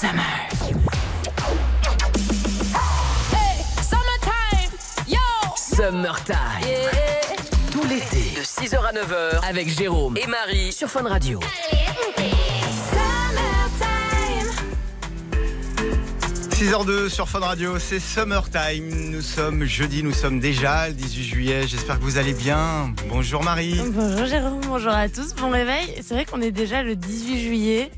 Summer. Hey, summertime, yo. Summertime. Tout l'été, de 6h à 9h, avec Jérôme et Marie sur Fun Radio. Summertime. 6h02 sur Fun Radio, c'est Summertime. Nous sommes jeudi, nous sommes déjà le 18 juillet. J'espère que vous allez bien. Bonjour Marie. Bonjour Jérôme, bonjour à tous. Bon réveil. C'est vrai qu'on est déjà le 18 juillet.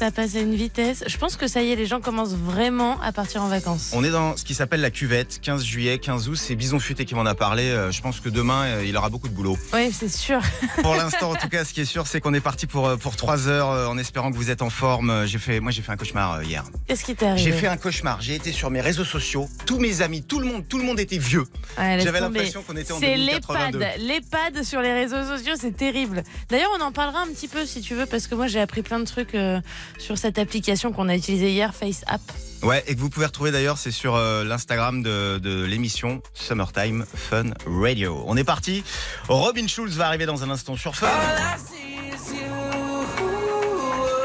Ça a passé à une vitesse. Je pense que ça y est, les gens commencent vraiment à partir en vacances. On est dans ce qui s'appelle la cuvette, 15 juillet, 15 août. C'est Bison Futé qui m'en a parlé. Euh, Je pense que demain, euh, il aura beaucoup de boulot. Oui, c'est sûr. Pour l'instant, en tout cas, ce qui est sûr, c'est qu'on est parti pour, euh, pour 3 heures en espérant que vous êtes en forme. J'ai fait, moi, j'ai fait un cauchemar hier. Qu'est-ce qui t'est arrivé J'ai fait un cauchemar. J'ai été sur mes réseaux sociaux. Tous mes amis, tout le monde, tout le monde était vieux. J'avais l'impression qu'on était en C'est 2082. l'EHPAD. L'EHPAD sur les réseaux sociaux, c'est terrible. D'ailleurs, on en parlera un petit peu si tu veux, parce que moi j'ai appris plein de trucs euh, sur cette application qu'on a utilisée hier, FaceApp. Ouais, et que vous pouvez retrouver d'ailleurs, c'est sur euh, l'Instagram de, de l'émission Summertime Fun Radio. On est parti. Robin Schulz va arriver dans un instant sur Fun.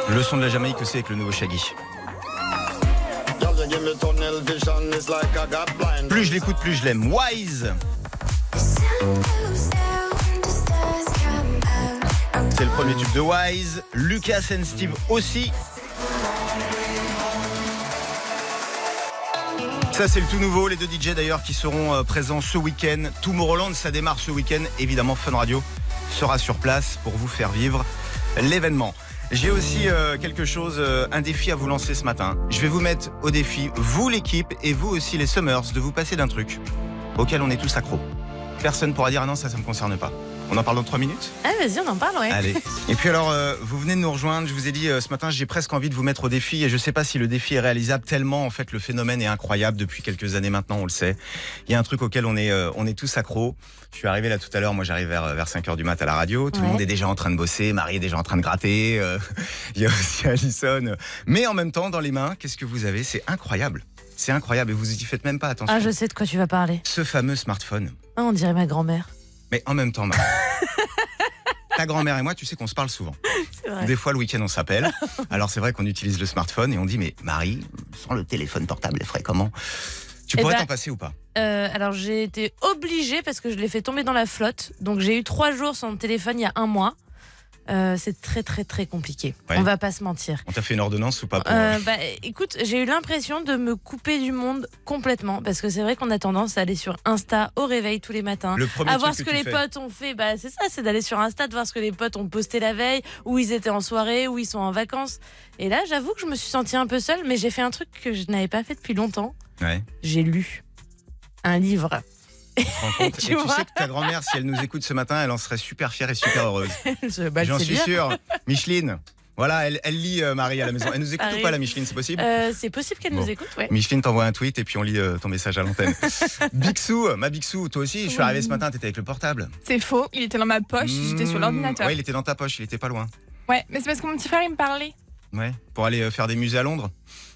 Le son de la Jamaïque aussi avec le nouveau Shaggy. Plus je l'écoute, plus je l'aime. Wise, c'est le premier tube de Wise. Lucas and Steve aussi. Ça, c'est le tout nouveau. Les deux DJ d'ailleurs qui seront euh, présents ce week-end. Tomorrowland, ça démarre ce week-end. Évidemment, Fun Radio sera sur place pour vous faire vivre l'événement. J'ai aussi euh, quelque chose, euh, un défi à vous lancer ce matin. Je vais vous mettre au défi, vous l'équipe et vous aussi les Summers, de vous passer d'un truc auquel on est tous accros. Personne pourra dire ah non, ça, ça me concerne pas. On en parle dans trois minutes? Ah, vas-y, on en parle, ouais. Allez. Et puis alors, euh, vous venez de nous rejoindre. Je vous ai dit euh, ce matin, j'ai presque envie de vous mettre au défi. Et je sais pas si le défi est réalisable tellement, en fait, le phénomène est incroyable depuis quelques années maintenant. On le sait. Il y a un truc auquel on est, euh, on est tous accros. Je suis arrivé là tout à l'heure. Moi, j'arrive vers vers 5 heures du mat à la radio. Tout le monde est déjà en train de bosser. Marie est déjà en train de gratter. Il y a aussi Alison. Mais en même temps, dans les mains, qu'est-ce que vous avez? C'est incroyable. C'est incroyable. Et vous y faites même pas attention. Ah, je sais de quoi tu vas parler. Ce fameux smartphone. Ah, on dirait ma grand-mère. Mais en même temps, Marie. Ta grand-mère et moi, tu sais qu'on se parle souvent. Vrai. Des fois, le week-end, on s'appelle. Alors, c'est vrai qu'on utilise le smartphone et on dit, mais Marie, sans le téléphone portable, elle ferait comment? Tu Eh pourrais ben, t'en passer ou pas? Euh, alors j'ai été obligée parce que je l'ai fait tomber dans la flotte. Donc j'ai eu trois jours sans téléphone il y a un mois. Euh, c'est très très très compliqué. Ouais. On va pas se mentir. On t'a fait une ordonnance ou pas pour... Euh, bah, écoute, j'ai eu l'impression de me couper du monde complètement parce que c'est vrai qu'on a tendance à aller sur Insta au réveil tous les matins. Le À voir ce que, les fais. potes ont fait, bah c'est ça, c'est d'aller sur Insta, de voir ce que les potes ont posté la veille, où ils étaient en soirée, où ils sont en vacances. Et là, j'avoue que je me suis sentie un peu seule, mais j'ai fait un truc que je n'avais pas fait depuis longtemps. Ouais. J'ai lu un livre. Compte Tu Et tu sais que ta grand-mère, si elle nous écoute ce matin, elle en serait super fière et super heureuse. Je- bah, J'en suis bien. sûr. Micheline, voilà, elle, elle lit euh, Marie à la maison. Elle nous écoute ou pas, la Micheline, c'est possible Euh, c'est possible qu'elle Bon. nous écoute, ouais. Micheline t'envoie un tweet et puis on lit euh, ton message à l'antenne. Bixou, ma Bixou, toi aussi, je suis arrivé ce matin, t'étais avec le portable. C'est faux, il était dans ma poche, j'étais sur Mmh, l'ordinateur. Ouais, il était dans ta poche, il était pas loin. Ouais, mais c'est parce que mon petit frère il me parlait. Ouais, pour aller faire des musées à Londres.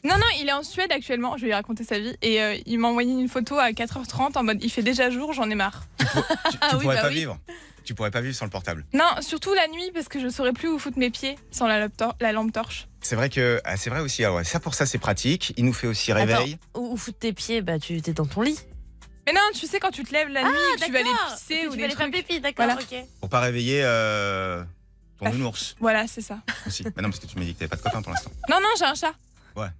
Non, non, il est en Suède actuellement, je vais lui raconter sa vie. Et euh, il m'a envoyé une photo à 4h30 en mode il fait déjà jour, j'en ai marre. Tu, tu Ah oui, pourrais bah pas oui. vivre. Tu pourrais pas vivre sans le portable. Non, surtout la nuit parce que je saurais plus où foutre mes pieds sans la lampe, tor- la lampe torche. C'est vrai que ah, c'est vrai aussi. ah ça pour ça c'est pratique. Il nous fait aussi réveil. Où, où foutre tes pieds? Bah, tu es dans ton lit. Mais non, tu sais, quand tu te lèves la nuit et que tu vas aller pisser ou tu des vas aller faire pipi, d'accord, Voilà. ok. Pour pas réveiller euh, ton Ah. nounours Voilà, c'est ça. aussi. Mais non parce que tu m'as dit que t'avais pas de copain pour l'instant. Non, non, j'ai un chat.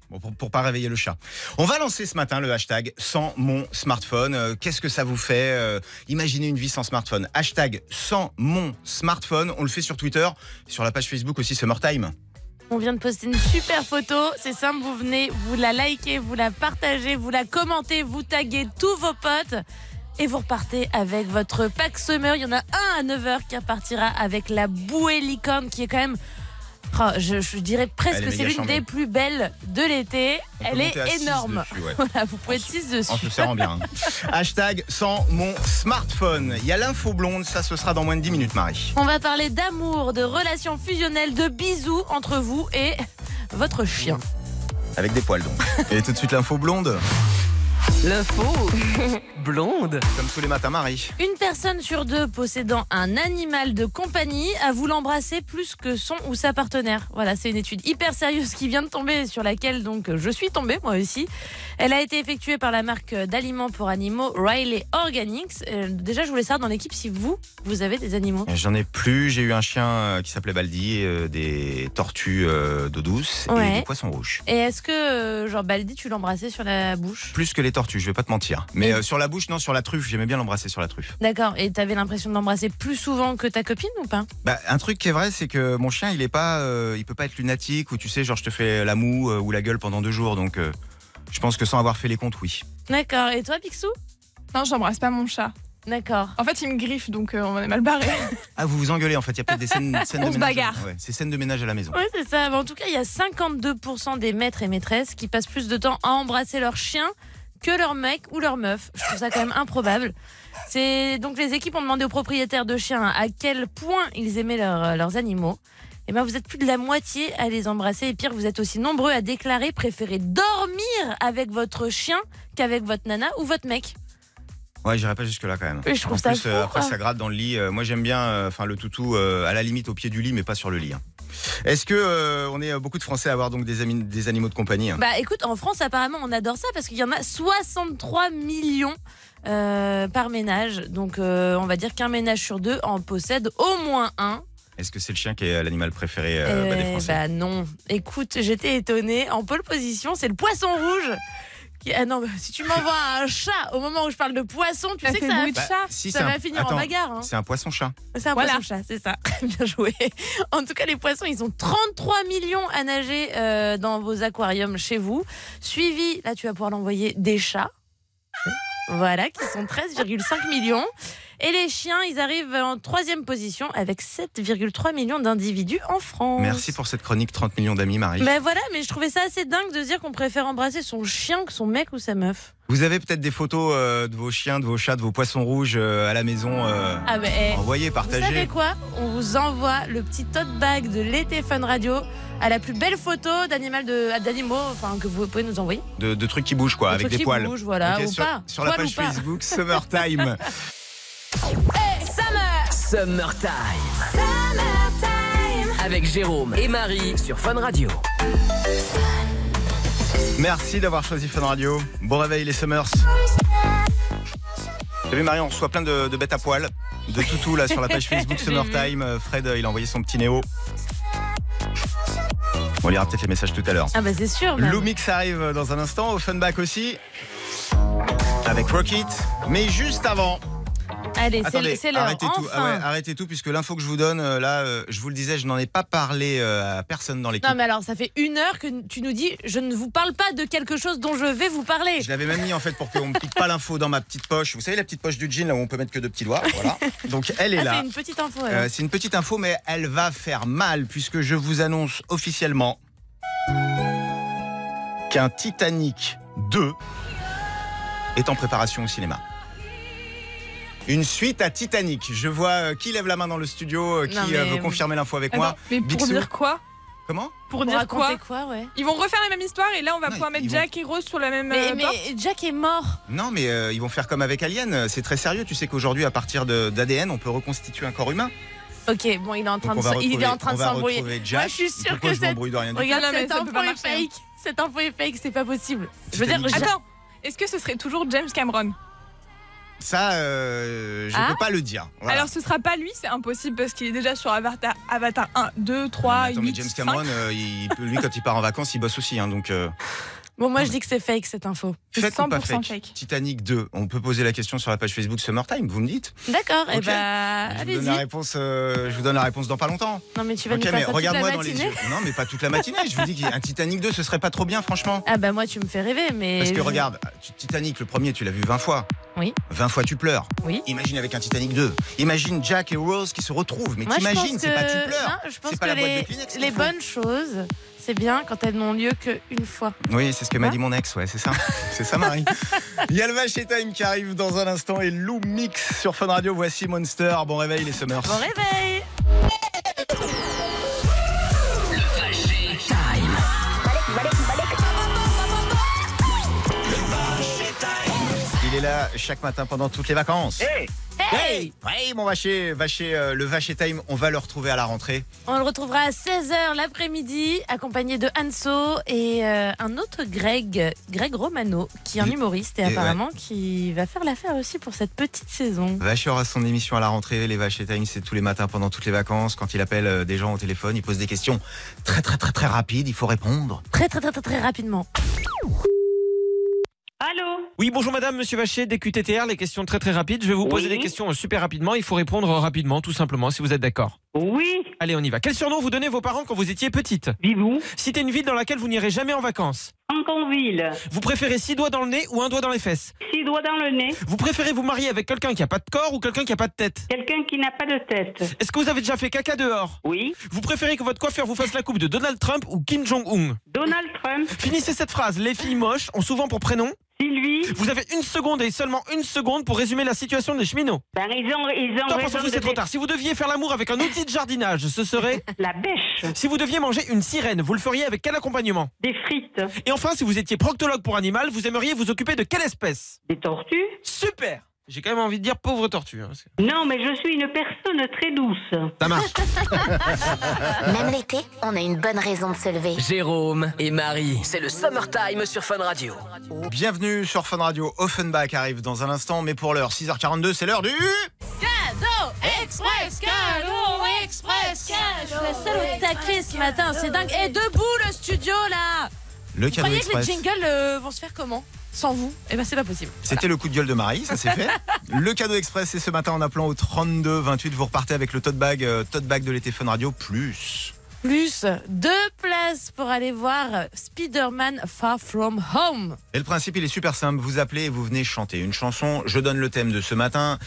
Pour, pour pas réveiller le chat. On va lancer ce matin le hashtag sans mon smartphone. Euh, Qu'est-ce que ça vous fait euh, Imaginez une vie sans smartphone? Hashtag sans mon smartphone. On le fait sur Twitter, sur la page Facebook aussi Summertime. On vient de poster une super photo. C'est simple, vous venez, vous la likez, vous la partagez, vous la commentez, vous taguez tous vos potes. Et vous repartez avec votre pack summer. Il y en a un à 9h qui repartira avec la bouée licorne qui est quand même. Je, je dirais presque que c'est l'une des plus belles de l'été. Elle est énorme. dessus, ouais. Voilà, vous pouvez être 6 dessus. En se serrant bien. Hashtag sans mon smartphone. Il y a l'info blonde, ça ce sera dans moins de 10 minutes, Marie. On va parler d'amour, de relations fusionnelles, de bisous entre vous et votre chien. Avec des poils donc. Et tout de suite l'info blonde. L'info blonde. Comme tous les matins, Marie. Une personne sur deux possédant un animal de compagnie avoue l'embrasser plus que son ou sa partenaire. Voilà, c'est une étude hyper sérieuse qui vient de tomber, sur laquelle donc je suis tombée moi aussi. Elle a été effectuée par la marque d'aliments pour animaux Riley Organics. Euh, déjà, je voulais savoir dans l'équipe si vous, vous avez des animaux. J'en ai plus. J'ai eu un chien euh, qui s'appelait Baldi, euh, des tortues euh, d'eau douce Ouais. et des poissons rouges. Et est-ce que, euh, genre, Baldi, tu l'embrassais sur la bouche? Plus que les tortues, je vais pas te mentir. Mais euh, sur la bouche, non, sur la truffe, j'aimais bien l'embrasser sur la truffe. D'accord. Et t'avais l'impression de l'embrasser plus souvent que ta copine ou pas? Bah, un truc qui est vrai, c'est que mon chien, il est pas, euh, il peut pas être lunatique ou tu sais, genre je te fais la moue euh, ou la gueule pendant deux jours. Donc, euh, je pense que sans avoir fait les comptes, oui. D'accord. Et toi, Picsou? Non, j'embrasse pas mon chat. D'accord. En fait, il me griffe, donc euh, on est mal barré. Ah, vous vous engueulez en fait. Il y a peut-être des scènes, scènes de On se ménage. bagarre. Ouais, c'est scènes de ménage à la maison. Oui, c'est ça. Mais en tout cas, il y a 52% des maîtres et maîtresses qui passent plus de temps à embrasser leur chien que leur mec ou leur meuf. Je trouve ça quand même improbable. C'est donc les équipes ont demandé aux propriétaires de chiens à quel point ils aimaient leurs- leurs animaux. Et ben vous êtes plus de la moitié à les embrasser et pire vous êtes aussi nombreux à déclarer préférer dormir avec votre chien qu'avec votre nana ou votre mec. Ouais, j'irai pas jusque là quand même. Je trouve en ça plus, fou, euh, après ça gratte dans le lit. Euh, moi, j'aime bien, euh, enfin le toutou euh, à la limite au pied du lit, mais pas sur le lit. hein. Est-ce que euh, on est euh, beaucoup de Français à avoir donc des, amis- des animaux de compagnie hein? Bah écoute, en France apparemment on adore ça parce qu'il y en a 63 millions euh, par ménage. Donc euh, on va dire qu'un ménage sur deux en possède au moins un. Est-ce que c'est le chien qui est l'animal préféré euh, bah, des Eh Français? bah non. Écoute, j'étais étonnée. En pole position, c'est le poisson rouge. Qui... Ah non, si tu m'envoies un chat au moment où je parle de poisson, tu Ça sais que ça, va- bruit de Bah, chat. si, ça un- va finir Attends, en bagarre. hein. C'est un poisson-chat. C'est un Voilà. poisson-chat, c'est ça. Bien joué. En tout cas, les poissons, ils ont 33 millions à nager euh, dans vos aquariums chez vous. Suivi, là, tu vas pouvoir l'envoyer des chats. Voilà, qui sont 13,5 millions. Et les chiens, ils arrivent en troisième position avec 7,3 millions d'individus en France. Merci pour cette chronique 30 millions d'amis, Marie. Ben voilà, mais je trouvais ça assez dingue de dire qu'on préfère embrasser son chien que son mec ou sa meuf. Vous avez peut-être des photos euh, de vos chiens, de vos chats, de vos poissons rouges euh, à la maison. euh, Ah ben, eh, Envoyez, vous savez partagez. quoi? On vous envoie le petit tote bag de l'été Fun Radio à la plus belle photo d'animal de d'animaux, enfin que vous pouvez nous envoyer. De, de trucs qui bougent, quoi, Des avec trucs des qui poils. bougent, voilà, ou sur, pas. sur la Poil page ou pas. Facebook Summertime. Summer, Summertime. summertime. Avec Jérôme et Marie sur Fun Radio. Merci d'avoir choisi Fun Radio. Bon réveil les Summers. Vous savez Marie, on reçoit plein de, de bêtes à poil, de toutous là sur la page Facebook Summertime. Euh, Fred, euh, il a envoyé son petit néo. On lira peut-être les messages tout à l'heure. Ah bah c'est sûr. même. Loomix arrive dans un instant, au Funback aussi. Avec Rocket. Mais juste avant, Allez, c'est l'heure. arrêtez tout. Ah ouais, arrêtez tout, puisque l'info que je vous donne, euh, là, euh, je vous le disais, je n'en ai pas parlé euh, à personne dans l'équipe. Non mais alors ça fait une heure que tu nous dis je ne vous parle pas de quelque chose dont je vais vous parler. Je l'avais même mis en fait pour qu'on ne pique pas l'info dans ma petite poche. Vous savez la petite poche du jean là où on peut mettre que deux petits doigts. Voilà. Donc elle est Ah, là. c'est une petite info. Euh, c'est une petite info, mais elle va faire mal puisque je vous annonce officiellement qu'un Titanic 2 est en préparation au cinéma. Une suite à Titanic. Je vois euh, qui lève la main dans le studio, euh, qui Non, euh, veut confirmer l'info avec moi. Attends, mais pour Bixou. dire quoi? Comment? Pour Pour dire raconter quoi? quoi, ouais. Ils vont refaire la même histoire et là on va Non, pouvoir ils mettre vont- Jack et Rose sur la même Mais, euh, mais porte. Jack est mort. Non, mais euh, ils vont faire comme avec Alien. C'est très sérieux. Tu sais qu'aujourd'hui, à partir de- d'ADN, on peut reconstituer un corps humain. Ok, bon, il est en train Donc on de, va se- il est en train on de va s'embrouiller. retrouver Jack. Moi, je suis sûre Pourquoi que je cette... m'embrouille de rien du tout Regarde, Non, mais cette ça peut info pas est marcher, fake. Cette info est fake, c'est pas possible. Je veux dire, Titanic. Attends, est-ce que ce serait toujours James Cameron? Ça, euh, je ne Ah. peux pas le dire. Voilà. Alors ce sera pas lui, c'est impossible parce qu'il est déjà sur Avatar, Avatar 1, 2, 3, Attends, mais 8, James 5. Cameron, euh, il- lui, quand il part en vacances, il bosse aussi. hein, donc, euh, Bon, moi, je dis que c'est fake cette info. Fake ou pas 100% fake, fake. Titanic 2. On peut poser la question sur la page Facebook Summertime. Vous me dites D'accord, et Ok. bah, je vous, donne la réponse, euh, je vous donne la réponse dans pas longtemps. Non, mais tu vas Ok, nous faire mais regarde-moi dans les yeux. Non, mais pas toute la matinée. je vous dis qu'un Titanic 2, ce serait pas trop bien, franchement. Ah bah moi, tu me fais rêver, mais... Parce que je- regarde, Titanic, le premier, tu l'as vu 20 fois. Oui. 20 fois, tu pleures. Oui. Imagine avec un Titanic 2. Imagine Jack et Rose qui se retrouvent. Mais t'imagines, c'est pas tu pleures. Non, je pense C'est pas que la boîte de Kleenex les bonnes choses, c'est bien quand elles n'ont lieu qu'une fois. Oui, c'est ce que m'a Hein dit mon ex, ouais, c'est ça. c'est ça, Marie. Il y a le Vache et Time qui arrive dans un instant et Lou Mix sur Fun Radio. Voici Monster. Bon réveil, les Summers. Bon réveil chaque matin pendant toutes les vacances. Hey Hey, hey, mon vacher, vacher, euh, le vacher time, on va le retrouver à la rentrée. On le retrouvera à 16h l'après-midi, accompagné de Anso et euh, un autre Greg, Greg Romano, qui est un humoriste et, et apparemment qui va faire l'affaire aussi pour cette petite saison. Vacher aura son émission à la rentrée. Les vacher time, c'est tous les matins pendant toutes les vacances. Quand il appelle euh, des gens au téléphone, il pose des questions très très très très rapides. Il faut répondre. Très très très très, très rapidement. Allô Oui, bonjour madame, monsieur Vacher, des QTTR, les questions très très rapides. Je vais vous poser Oui. des questions euh, super rapidement. Il faut répondre euh, rapidement, tout simplement, si vous êtes d'accord. Oui, Allez, on y va. Quel surnom vous donnez vos parents quand vous étiez petite? Vivou, Citez une ville dans laquelle vous n'irez jamais en vacances. Anconville, Vous préférez six doigts dans le nez ou un doigt dans les fesses? Six doigts dans le nez, Vous préférez vous marier avec quelqu'un qui a pas de corps ou quelqu'un qui a pas de tête? Quelqu'un qui n'a pas de tête. Est-ce que vous avez déjà fait caca dehors? Oui, Vous préférez que votre coiffeur vous fasse la coupe de Donald Trump ou Kim Jong-un? Donald Trump, Finissez cette phrase. Les filles moches ont souvent pour prénom. Vous avez une seconde et seulement une seconde pour résumer la situation des cheminots. ben ils ont, ils ont Top, raison de c'est trop tard. Si vous deviez faire l'amour avec un outil de jardinage, ce serait La bêche, Si vous deviez manger une sirène, vous le feriez avec quel accompagnement? Des frites, Et enfin, si vous étiez proctologue pour animal, vous aimeriez vous occuper de quelle espèce? Des tortues. Super J'ai quand même envie de dire pauvre tortue. hein, parce que- Non, mais je suis une personne très douce. Ça marche. Même l'été, on a une bonne raison de se lever. Jérôme et Marie, c'est le Summertime sur Fun Radio. Bienvenue sur Fun Radio. Offenbach arrive dans un instant, mais pour l'heure 6h42, c'est l'heure du. Cadeau Express Cadeau Express Je suis la seule au taquet ce matin, c'est dingue. Et debout le studio là Le Vous croyez que les jingles euh, vont se faire comment? Sans vous? Eh ben c'est pas possible. C'était le coup de gueule de Marie, ça c'est fait. Le cadeau express, c'est ce matin en appelant au 32 28. Vous repartez avec le tote bag, euh, tote bag de l'été Fun Radio plus. Plus deux places pour aller voir Spider-Man Far From Home. Et le principe, il est super simple. Vous appelez et vous venez chanter une chanson. Je donne le thème de ce matin.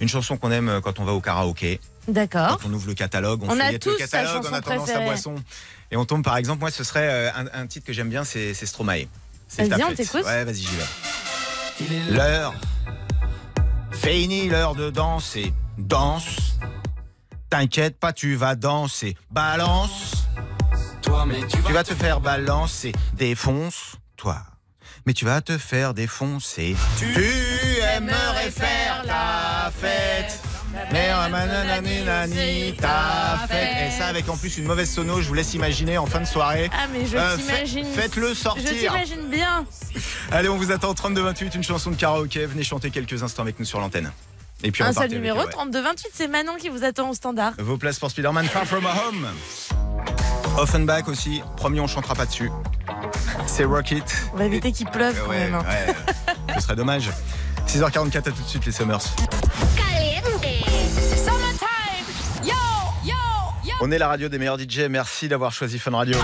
Une chanson qu'on aime quand on va au karaoké. D'accord. Quand on ouvre le catalogue, on, On feuillette le catalogue en attendant sa boisson. Et on tombe par exemple, moi ce serait euh, un, un titre que j'aime bien, c'est c'est Stromae. C'est Vas-y, ta on t'écoute. Ouais, vas-y, j'y vais. L'heure. Fini l'heure de danser. Danse. T'inquiète pas, tu vas danser. Balance. Toi, mais tu vas te faire balancer. Défonce. Toi. Mais tu vas te faire défoncer. Tu aimerais faire ta fête. Ta fête. Et ça avec en plus une mauvaise sono, je vous laisse imaginer en fin de soirée. Ah mais je Euh, t'imagine. Faites-le Je sortir. t'imagine bien. Allez, on vous attend 32-28, une chanson de karaoké. Venez chanter quelques instants avec nous sur l'antenne. Et puis Un repartez seul numéro ouais. 3228, c'est Manon qui vous attend au standard. Vos places pour Spider-Man Far From Home. Offenbach aussi. Promis, on chantera pas dessus. C'est Rocket. On va éviter qu'il pleuve quand ouais, même. hein. ouais. Ce serait dommage. 6h44, à tout de suite les Summers. On est la radio des meilleurs DJ. Merci d'avoir choisi Fun Radio.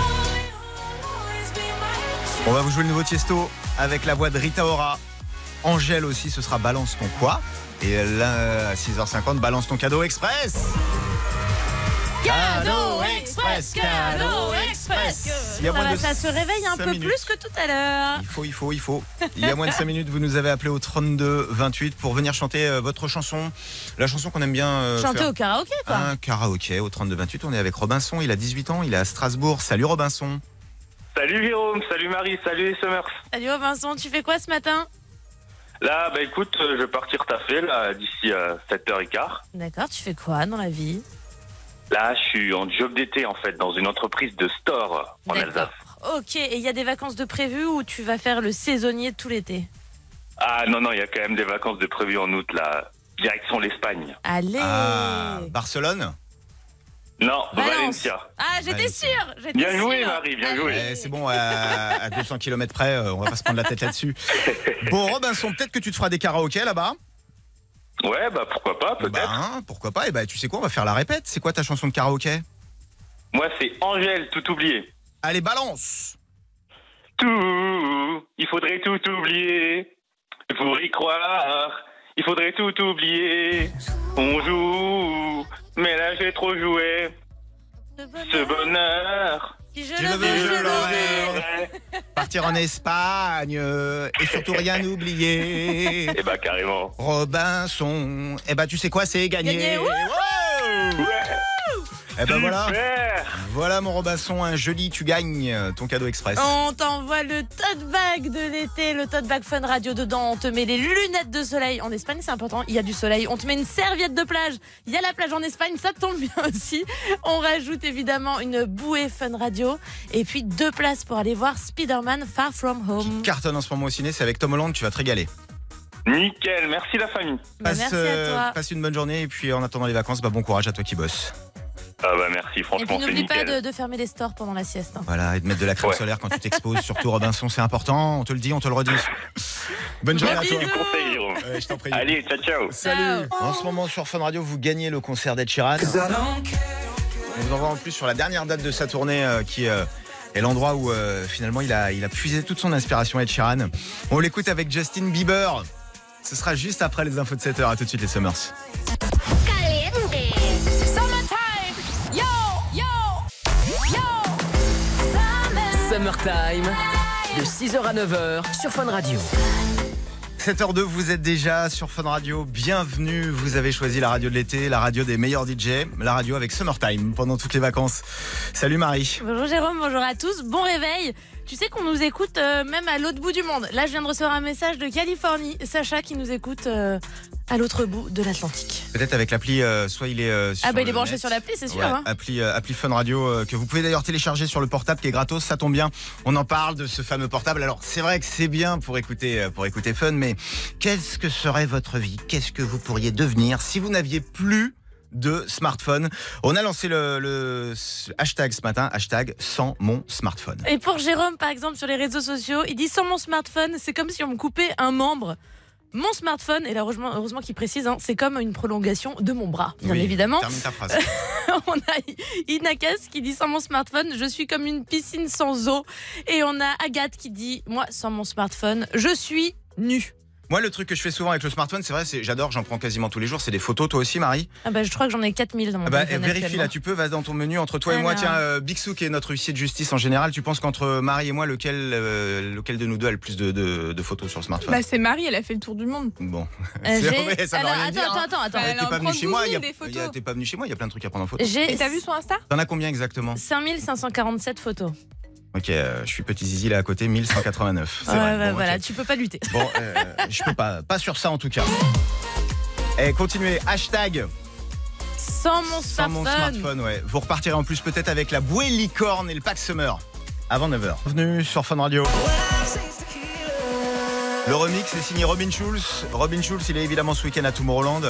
On va vous jouer le nouveau Tiesto avec la voix de Rita Ora. Angèle aussi, ce sera Balance ton quoi Et là, à 6h50, Balance ton cadeau express Cadeau express, cadeau express. Il y a Ça, moins de ça se réveille un peu minutes. plus que tout à l'heure. Il faut, il faut, il faut. Il y a moins de 5 minutes, vous nous avez appelé au 32 28 pour venir chanter euh, votre chanson. La chanson qu'on aime bien euh, Chanter faire. au karaoké quoi. Un karaoké au 32 28. On est avec Robinson, il a 18 ans, il est à Strasbourg. Salut Robinson. Salut Jérôme, salut Marie, salut les Summers. Salut Vincent, tu fais quoi ce matin? Là, bah écoute, euh, je vais partir taffer là d'ici euh, 7h15. D'accord, tu fais quoi dans la vie? Là, je suis en job d'été en fait dans une entreprise de store en. Alsace. Ok, et il y a des vacances de prévues ou tu vas faire le saisonnier tout l'été? Ah non non, il y a quand même des vacances de prévues en août là, direction l'Espagne. Allez Ah, Barcelone? Non, Valence. Valencia. Ah, j'étais Ouais. sûre j'étais Bien joué sûre. Marie, bien Allez. joué. Eh, C'est bon, à, à 200 km près, euh, on va pas se prendre la tête là-dessus. Bon, Robinson, peut-être que tu te feras des karaokés là-bas? Ouais, bah pourquoi pas, peut-être. Bah, pourquoi pas Et bah, tu sais quoi, on va faire la répète. C'est quoi ta chanson de karaoké? Moi, c'est Angèle, tout oublié. Allez, balance Tout, il faudrait tout oublier pour y croire. Il faudrait tout oublier. On joue, mais là j'ai trop joué. Ce bonheur, je Je le veux, veux, je l'aurai. Partir en Espagne euh, et surtout rien oublier. Eh bah carrément. Robinson, eh bah tu sais quoi, c'est gagné. Gagné, Wow Ouais. Eh ben voilà. Super Voilà mon Robasson, un joli, tu gagnes euh, ton cadeau express. On t'envoie le tote bag de l'été, le tote bag Fun Radio dedans. On te met les lunettes de soleil. En Espagne, c'est important, il y a du soleil. On te met une serviette de plage. Il y a la plage en Espagne, ça tombe bien aussi. On rajoute évidemment une bouée Fun Radio. Et puis deux places pour aller voir Spider-Man Far From Home. Cartonne en ce moment au ciné, c'est avec Tom Holland, tu vas te régaler. Nickel, merci la famille. Bah, Passe, merci euh, à toi. passe une bonne journée et puis en attendant les vacances, bah, bon courage à toi qui bosse. Ah bah merci, Et puis franchement c'est n'oublie pas de, de fermer les stores pendant la sieste. hein. Voilà, et de mettre de la crème Ouais. solaire quand tu t'exposes, surtout Robinson, c'est important, on te le dit, on te le redit. Bonne journée à toi. Du conseil, Jérôme. Ouais, je t'en prie. Allez, ciao ciao. Salut En ce moment sur Fun Radio, vous gagnez le concert d'Ed Sheeran. On vous envoie en plus sur la dernière date de sa tournée euh, qui euh, est l'endroit où euh, finalement il a, il a puisé toute son inspiration Ed Sheeran. On l'écoute avec Justin Bieber. Ce sera juste après les infos de 7h. À tout de suite les Summers. Summertime, de 6h à 9h sur Fun Radio. 7h02, vous êtes déjà sur Fun Radio. Bienvenue. Vous avez choisi la radio de l'été, la radio des meilleurs DJ, la radio avec Summertime pendant toutes les vacances. Salut Marie. Bonjour Jérôme, bonjour à tous, bon réveil. Tu sais qu'on nous écoute euh, même à l'autre bout du monde. Là, je viens de recevoir un message de Californie, Sacha qui nous écoute euh, à l'autre bout de l'Atlantique. Peut-être avec l'appli, euh, soit il est euh, sur Ah bah il est branché net. sur l'appli, c'est sûr. Ouais, hein. appli, euh, appli Fun Radio euh, que vous pouvez d'ailleurs télécharger sur le portable qui est gratos, ça tombe bien. On en parle de ce fameux portable. Alors c'est vrai que c'est bien pour écouter euh, pour écouter Fun, mais qu'est-ce que serait votre vie? Qu'est-ce que vous pourriez devenir si vous n'aviez plus de smartphone On a lancé le, le hashtag ce matin, hashtag sans mon smartphone. Et pour Jérôme, par exemple, sur les réseaux sociaux, il dit sans mon smartphone, c'est comme si on me coupait un membre. Mon smartphone, et là, heureusement, heureusement qu'il précise, hein, c'est comme une prolongation de mon bras, bien Oui, évidemment. Termine ta phrase. on a Inakas qui dit sans mon smartphone, je suis comme une piscine sans eau. Et on a Agathe qui dit, moi, sans mon smartphone, je suis nue. Moi, le truc que je fais souvent avec le smartphone, c'est vrai, c'est j'adore, j'en prends quasiment tous les jours. C'est des photos. Toi aussi, Marie? Ah bah, je crois que j'en ai 4000 dans mon Ah bah, téléphone vérifie là, tu peux, vas dans ton menu entre toi et moi. Alors. Tiens, euh, Bixou qui est notre huissier de justice en général, tu penses qu'entre Marie et moi, lequel, euh, lequel de nous deux a le plus de, de- de photos sur le smartphone? Bah, c'est Marie, elle a fait le tour du monde. Bon. Euh, vrai, ça Alors, rien attends, dire, hein. attends, attends, attends. T'es en pas prend venu chez moi, il y a- 12 000 des il y a- photos. t'es pas venu chez moi, il y a plein de trucs à prendre en photo. J'ai Et t'as vu son Insta T'en as combien exactement 5547 photos. Ok, euh, je suis petit zizi là à côté, 1189. C'est Ouais, vrai. bah, Bon, voilà, tu peux pas lutter. Bon, euh, je peux pas, pas sur ça en tout cas. Et continuez, hashtag Sans mon sans mon smartphone. smartphone, ouais. Vous repartirez en plus peut-être avec la bouée licorne et le pack summer avant 9h. Bienvenue sur Fun Radio. Le remix est signé Robin Schulz. Robin Schulz, il est évidemment ce week-end à Tomorrowland.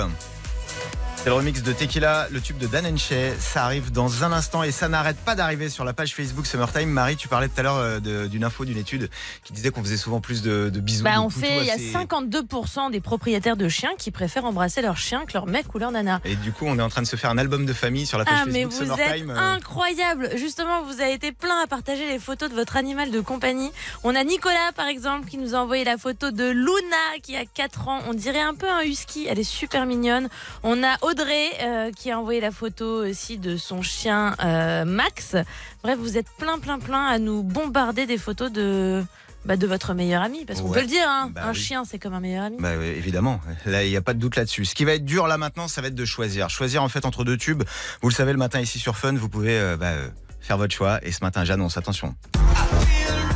C'est le remix de Tequila, le tube de Dan Enche. Ça arrive dans un instant et ça n'arrête pas d'arriver sur la page Facebook Summertime. Marie, tu parlais tout à l'heure euh, d'une info, d'une étude qui disait qu'on faisait souvent plus de, de bisous. Bah, de on fait, il y a à ses- 52% des propriétaires de chiens qui préfèrent embrasser leur chien que leur mec ou leur nana. Et du coup, on est en train de se faire un album de famille sur la page Ah mais Facebook vous Summertime. êtes euh. incroyable Justement, vous avez été plein à partager les photos de votre animal de compagnie. On a Nicolas, par exemple, qui nous a envoyé la photo de Luna, qui a 4 ans. On dirait un peu un husky, elle est super mignonne. On a Audrey, euh, qui a envoyé la photo aussi de son chien euh, Max. Bref, vous êtes plein, plein, plein à nous bombarder des photos de... bah, de votre meilleur ami, parce qu'on Ouais. peut le dire, hein, Bah un oui. chien c'est comme un meilleur ami. Bah oui, évidemment, là il n'y a pas de doute là-dessus. Ce qui va être dur là maintenant, ça va être de choisir. Choisir en fait entre deux tubes. Vous le savez, le matin ici sur Fun, vous pouvez euh, bah, faire votre choix. Et ce matin, j'annonce, attention.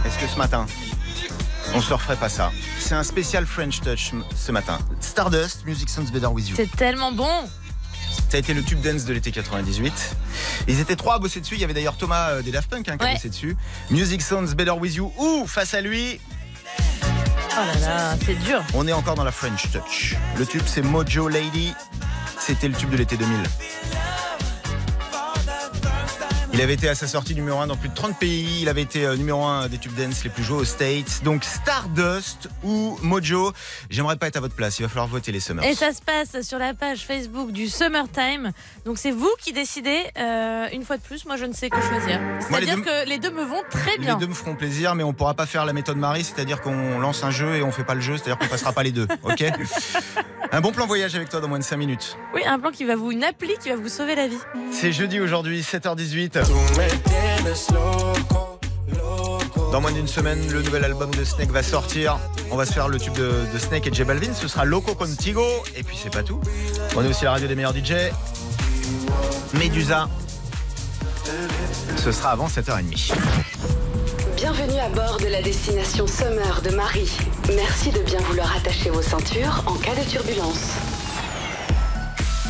Est-ce que ce matin, on se referait pas ça? C'est un spécial French Touch ce matin. Stardust, Music Sounds Better With You. C'est tellement bon Ça a été le tube dance de l'été 98. Ils étaient trois à bosser dessus. Il y avait d'ailleurs Thomas euh, des Daft Punk hein, qui a bossé dessus. Music Sounds Better With You. Ou face à lui, Oh là là, c'est dur On est encore dans la French Touch. Le tube, c'est Mojo Lady. C'était le tube de l'été 2000. Il avait été à sa sortie numéro 1 dans plus de 30 pays. Il avait été euh, numéro 1 des tubes dance les plus joués aux States. Donc Stardust ou Mojo. J'aimerais pas être à votre place. Il va falloir voter les Summers. Et ça se passe sur la page Facebook du Summertime. Donc c'est vous qui décidez. Euh, une fois de plus, moi je ne sais que choisir. Les C'est-à-dire deux- que les deux me vont très Les bien. deux me feront plaisir, mais on pourra pas faire la méthode Marie, c'est-à-dire qu'on lance un jeu et on fait pas le jeu, c'est-à-dire qu'on passera pas les deux. Ok Un bon plan voyage avec toi dans moins de 5 minutes. Oui, un plan qui va vous, une appli qui va vous sauver la vie. C'est jeudi aujourd'hui, 7h18. Dans moins d'une semaine, le nouvel album de Snake va sortir. On va se faire le tube de, de Snake et J Balvin. Ce sera Loco Contigo. Et puis c'est pas tout. On est aussi la radio des meilleurs DJ. Medusa. Ce sera avant 7h30. Bienvenue à bord de la destination Summer de Marie. Merci de bien vouloir attacher vos ceintures en cas de turbulence.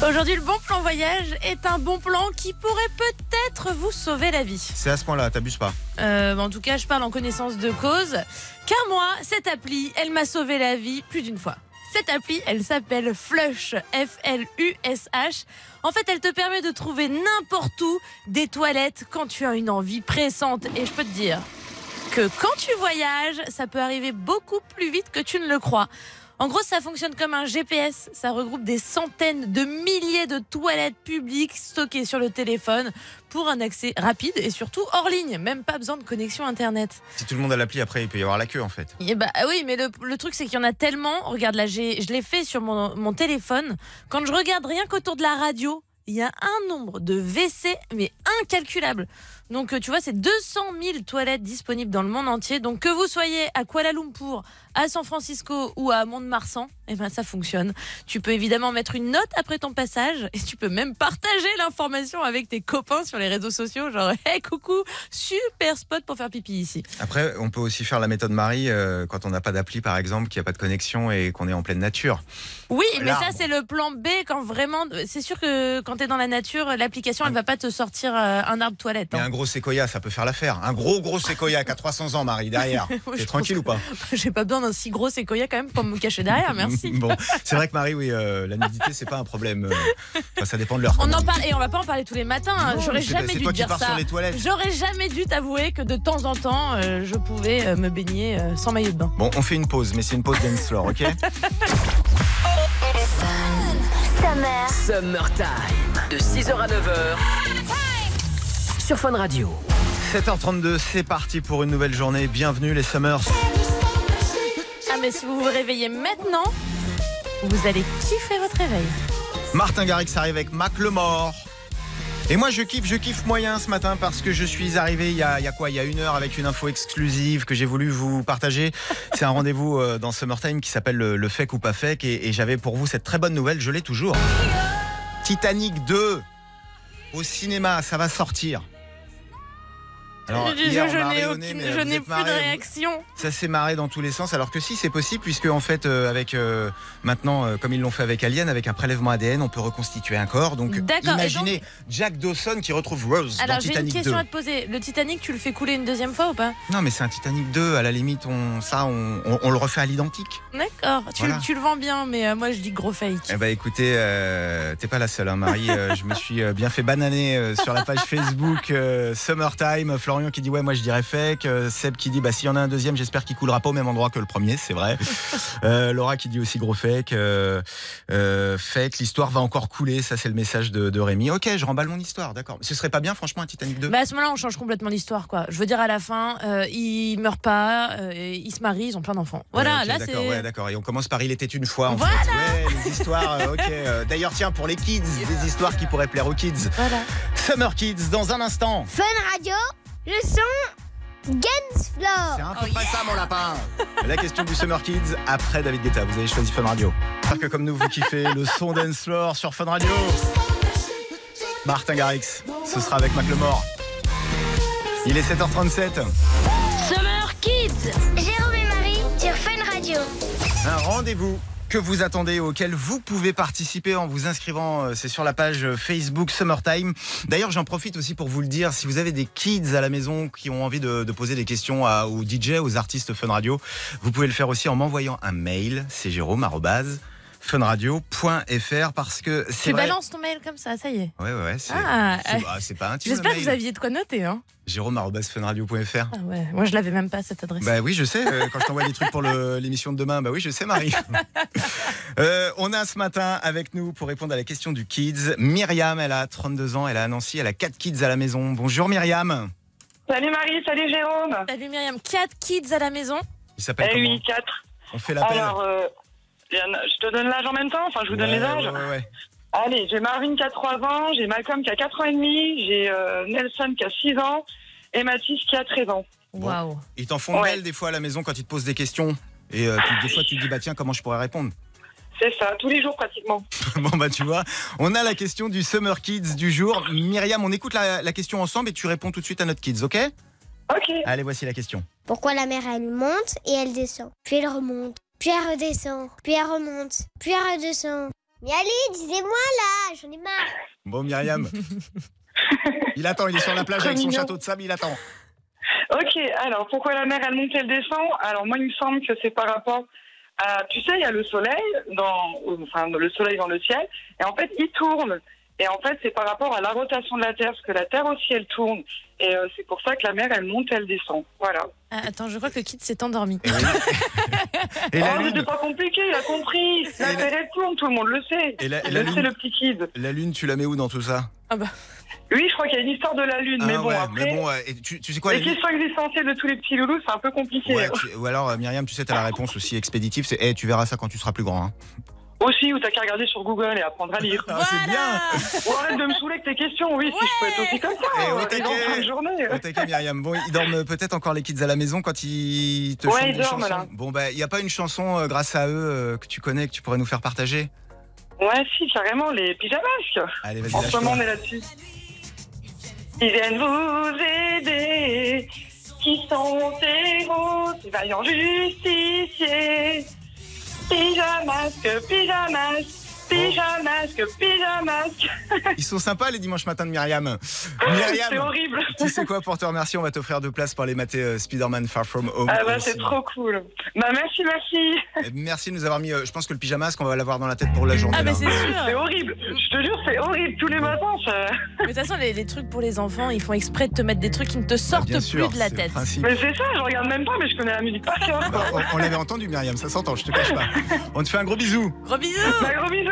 Aujourd'hui, le bon plan voyage est un bon plan qui pourrait peut-être vous sauver la vie. C'est à ce point-là, t'abuses pas. Euh, en tout cas, je parle en connaissance de cause. Car moi, cette appli, elle m'a sauvé la vie plus d'une fois. Cette appli, elle s'appelle Flush, F-L-U-S-H. En fait, elle te permet de trouver n'importe où des toilettes quand tu as une envie pressante. Et je peux te dire que quand tu voyages, ça peut arriver beaucoup plus vite que tu ne le crois. En gros, ça fonctionne comme un GPS. Ça regroupe des centaines de milliers de toilettes publiques stockées sur le téléphone pour un accès rapide et surtout hors ligne. Même pas besoin de connexion Internet. Si tout le monde a l'appli, après, il peut y avoir la queue en fait. Et bah oui, mais le, le truc c'est qu'il y en a tellement. Regarde là, je l'ai fait sur mon, mon téléphone. Quand je regarde rien qu'autour de la radio, il y a un nombre de WC mais incalculable. Donc euh, tu vois, c'est 200 000 toilettes disponibles dans le monde entier. Donc que vous soyez à Kuala Lumpur, à San Francisco ou à Mont-de-Marsan, eh ben ça fonctionne. Tu peux évidemment mettre une note après ton passage et tu peux même partager l'information avec tes copains sur les réseaux sociaux, genre hey coucou, super spot pour faire pipi ici. Après, on peut aussi faire la méthode Marie euh, quand on n'a pas d'appli, par exemple, qu'il n'y a pas de connexion et qu'on est en pleine nature. Oui, mais ça c'est le plan B quand vraiment c'est sûr que quand tu es dans la nature, l'application elle va pas te sortir euh, un arbre toilette. Hein. Un gros séquoia, ça peut faire l'affaire. Un gros, gros séquoia qui a 300 ans, Marie, derrière. T'es tranquille ou pas J'ai pas besoin d'un si gros séquoia quand même pour me cacher derrière, merci. Bon, c'est vrai que Marie, oui, euh, la nudité, c'est pas un problème. euh, enfin, ça dépend de l'heure. On en parle et on va pas en parler tous les matins. hein. J'aurais jamais dû toi te qui dire pars ça. sur les toilettes. J'aurais jamais dû t'avouer que de temps en temps euh, je pouvais euh, me baigner euh, sans maillot de bain. Bon, on fait une pause, mais c'est une pause dance floor, ok Summer. Summertime. De 6h à 9h. Sur Fun Radio. 7h32, c'est parti pour une nouvelle journée. Bienvenue les Summers. Ah mais si vous vous réveillez maintenant, vous allez kiffer votre réveil. Martin Garrix arrive avec Mac Lemort. Et moi je kiffe, je kiffe moyen ce matin parce que je suis arrivé il y a, il y a quoi? Il y a une heure avec une info exclusive que j'ai voulu vous partager. C'est un rendez-vous euh, dans Summertime qui s'appelle le, le fake ou pas fake et, et j'avais pour vous cette très bonne nouvelle, je l'ai toujours. Titanic 2 au cinéma, ça va sortir. Alors, je hier, je mais je n'ai plus de réaction. ça s'est marré dans tous les sens, alors que si c'est possible, puisque en fait, euh, avec euh, maintenant, euh, comme ils l'ont fait avec Alien, avec un prélèvement ADN, on peut reconstituer un corps. Donc, imaginez Jack Dawson qui retrouve Rose Alors dans j'ai une Titanic 2. question à te poser. Le Titanic, tu le fais couler une deuxième fois ou pas? Non, mais c'est un Titanic 2. À la limite, on, ça, on, on- on le refait à l'identique. D'accord. Tu, Voilà. tu le vends bien, mais euh, moi je dis gros fake. Eh ben, écoutez, euh, t'es pas la seule, hein, Marie. Euh, je me suis euh, bien fait bananer euh, sur la page Facebook euh, Summertime. Florian qui dit ouais, moi je dirais fake. Euh, Seb qui dit bah s'il y en a un deuxième, j'espère qu'il coulera pas au même endroit que le premier, c'est vrai. Euh, Laura qui dit aussi gros fake. Euh, euh, fake, l'histoire va encore couler. Ça c'est le message de, de Rémi. Ok, je remballe mon histoire, d'accord. Ce serait pas bien, franchement, un Titanic 2 Bah à ce moment-là, on change complètement l'histoire, quoi. Je veux dire, à la fin, euh, ils meurent pas, euh, ils se marient, ils ont plein d'enfants. Voilà, Ouais, là d'accord, c'est. ouais, d'accord. Et on commence par Il était une fois. En Voilà. fait. Ouais, les histoires. ok. D'ailleurs, tiens, pour les kids, des histoires qui pourraient plaire aux kids. Voilà. Summer Kids, dans un instant. Fun Radio, le son Games C'est un peu pas ça, mon lapin. La question du Summer Kids après David Guetta. Vous avez choisi Fun Radio. J'espère que comme nous, vous kiffez le son dance floor sur Fun Radio. Martin Garrix, ce sera avec Macklemore. Il est 7h37. Summer Kids. Jérôme et Marie sur Fun Radio. Un rendez-vous que vous attendez, auquel vous pouvez participer en vous inscrivant. euh, C'est sur la page euh, Facebook Summertime. D'ailleurs, j'en profite aussi pour vous le dire. Si vous avez des kids à la maison qui ont envie de, poser des questions à, aux DJ, aux artistes Fun Radio, vous pouvez le faire aussi en m'envoyant un mail. C'est jérôme funradio.fr parce que c'est Tu vrai. balances ton mail comme ça, ça y est. Ouais, ouais, ouais. C'est Ah, c'est- euh, pas intime. J'espère que vous aviez de quoi noter. Hein. Jérôme arobase funradio.fr. Ah ouais, moi je l'avais même pas cette adresse. Bah oui, je sais. euh, quand je t'envoie des trucs pour l'émission de demain, bah oui, je sais, Marie. Euh, on a ce matin avec nous pour répondre à la question du kids. Myriam, elle a 32 ans, elle a à Nancy, elle a 4 kids à la maison. Bonjour Myriam. Salut Marie, salut Jérôme. Salut Myriam, 4 kids à la maison. Il s'appelle Eh comment? oui, 4. On fait l'appel. Alors, je te donne l'âge en même temps Enfin, je vous donne Ouais, les âges ouais, ouais, ouais. Allez, j'ai Marvin qui a 3 ans, j'ai Malcolm qui a 4 ans et demi, j'ai euh, Nelson qui a 6 ans et Mathis qui a 13 ans. Waouh. Ils t'en font belles des fois à la maison quand ils te posent des questions. Et euh, des fois, tu te dis, bah tiens, comment je pourrais répondre? C'est ça, tous les jours pratiquement. Bon bah tu vois, on a la question du Summer Kids du jour. Myriam, on écoute la, la question ensemble et tu réponds tout de suite à notre Kids, ok? Ok. Allez, voici la question. Pourquoi la mer elle monte et elle descend? Puis elle remonte, puis elle redescend, puis elle remonte, puis elle redescend. Mais allez, disez-moi là, j'en ai marre. Bon Myriam. il attend, il est sur la plage avec son château de sable, il attend. Ok, alors pourquoi la mer elle monte et elle descend? Alors moi il me semble que c'est par rapport à, tu sais, il y a le soleil dans, enfin le soleil dans le ciel, et en fait il tourne. Et en fait c'est par rapport à la rotation de la Terre, parce que la Terre aussi elle tourne, et euh, c'est pour ça que la mer elle monte et elle descend. Voilà. Ah, attends, je crois que le kid s'est endormi. Et la oh, lune, pas compliqué, il a compris. La Et Terre elle tourne, tout le monde le sait. Et la- et la le sais lune- le petit kid. la lune, tu la mets où dans tout ça? Oui, je crois qu'il y a une histoire de la lune, mais Ah bon ouais, après. mais bon, ouais, et tu, tu sais quoi les questions existentielles de tous les petits loulous, c'est un peu compliqué. Ouais, tu- Ou alors euh, Myriam, tu sais, t'as la réponse aussi expéditive, c'est Eh, tu verras ça quand tu seras plus grand. hein. Aussi, ou t'as qu'à regarder sur Google et apprendre à lire. Ah, c'est bien Ou arrête de me saouler avec tes questions, oui, si je peux être aussi comme ça. Eh, en fin de journée. Au taquet, Myriam. Bon, ils dorment peut-être encore les kids à la maison quand ils te Ouais, chantent ils dorment, chansons. là. Bon, bah, il n'y a pas une chanson euh, grâce à eux euh, que tu connais, que tu pourrais nous faire partager? Ouais, si, carrément, les pyjamas. Allez, vas-y, En ce moment, on est là-dessus. Ils viennent vous aider, qui sont héros, ces vaillants justiciers. Pyjamasque, pyjamasque, pyjamasque, pyjamasque. Ils sont sympas les dimanches matins de Myriam. C'est Myriam, horrible. tu sais quoi, pour te remercier, on va t'offrir deux places pour aller mater euh, Spider-Man Far From Home. Ah bah, c'est trop cool. Bah, merci, merci. Et Merci de nous avoir mis. euh, je pense que le pyjamasque, on va l'avoir dans la tête pour la journée. Ah, mais là. c'est sûr. C'est horrible. Je te jure, c'est horrible. Tous les matins, ça... Mais de toute façon, les, les trucs pour les enfants, ils font exprès de te mettre des trucs qui ne te sortent Bien plus sûr, de la c'est tête. Mais c'est ça, je regarde même pas, mais je connais la musique par cœur. Bah, on on l'avait entendu, Myriam, ça s'entend, je te cache pas. On te fait un gros bisou. Gros bisous Bah, gros bisous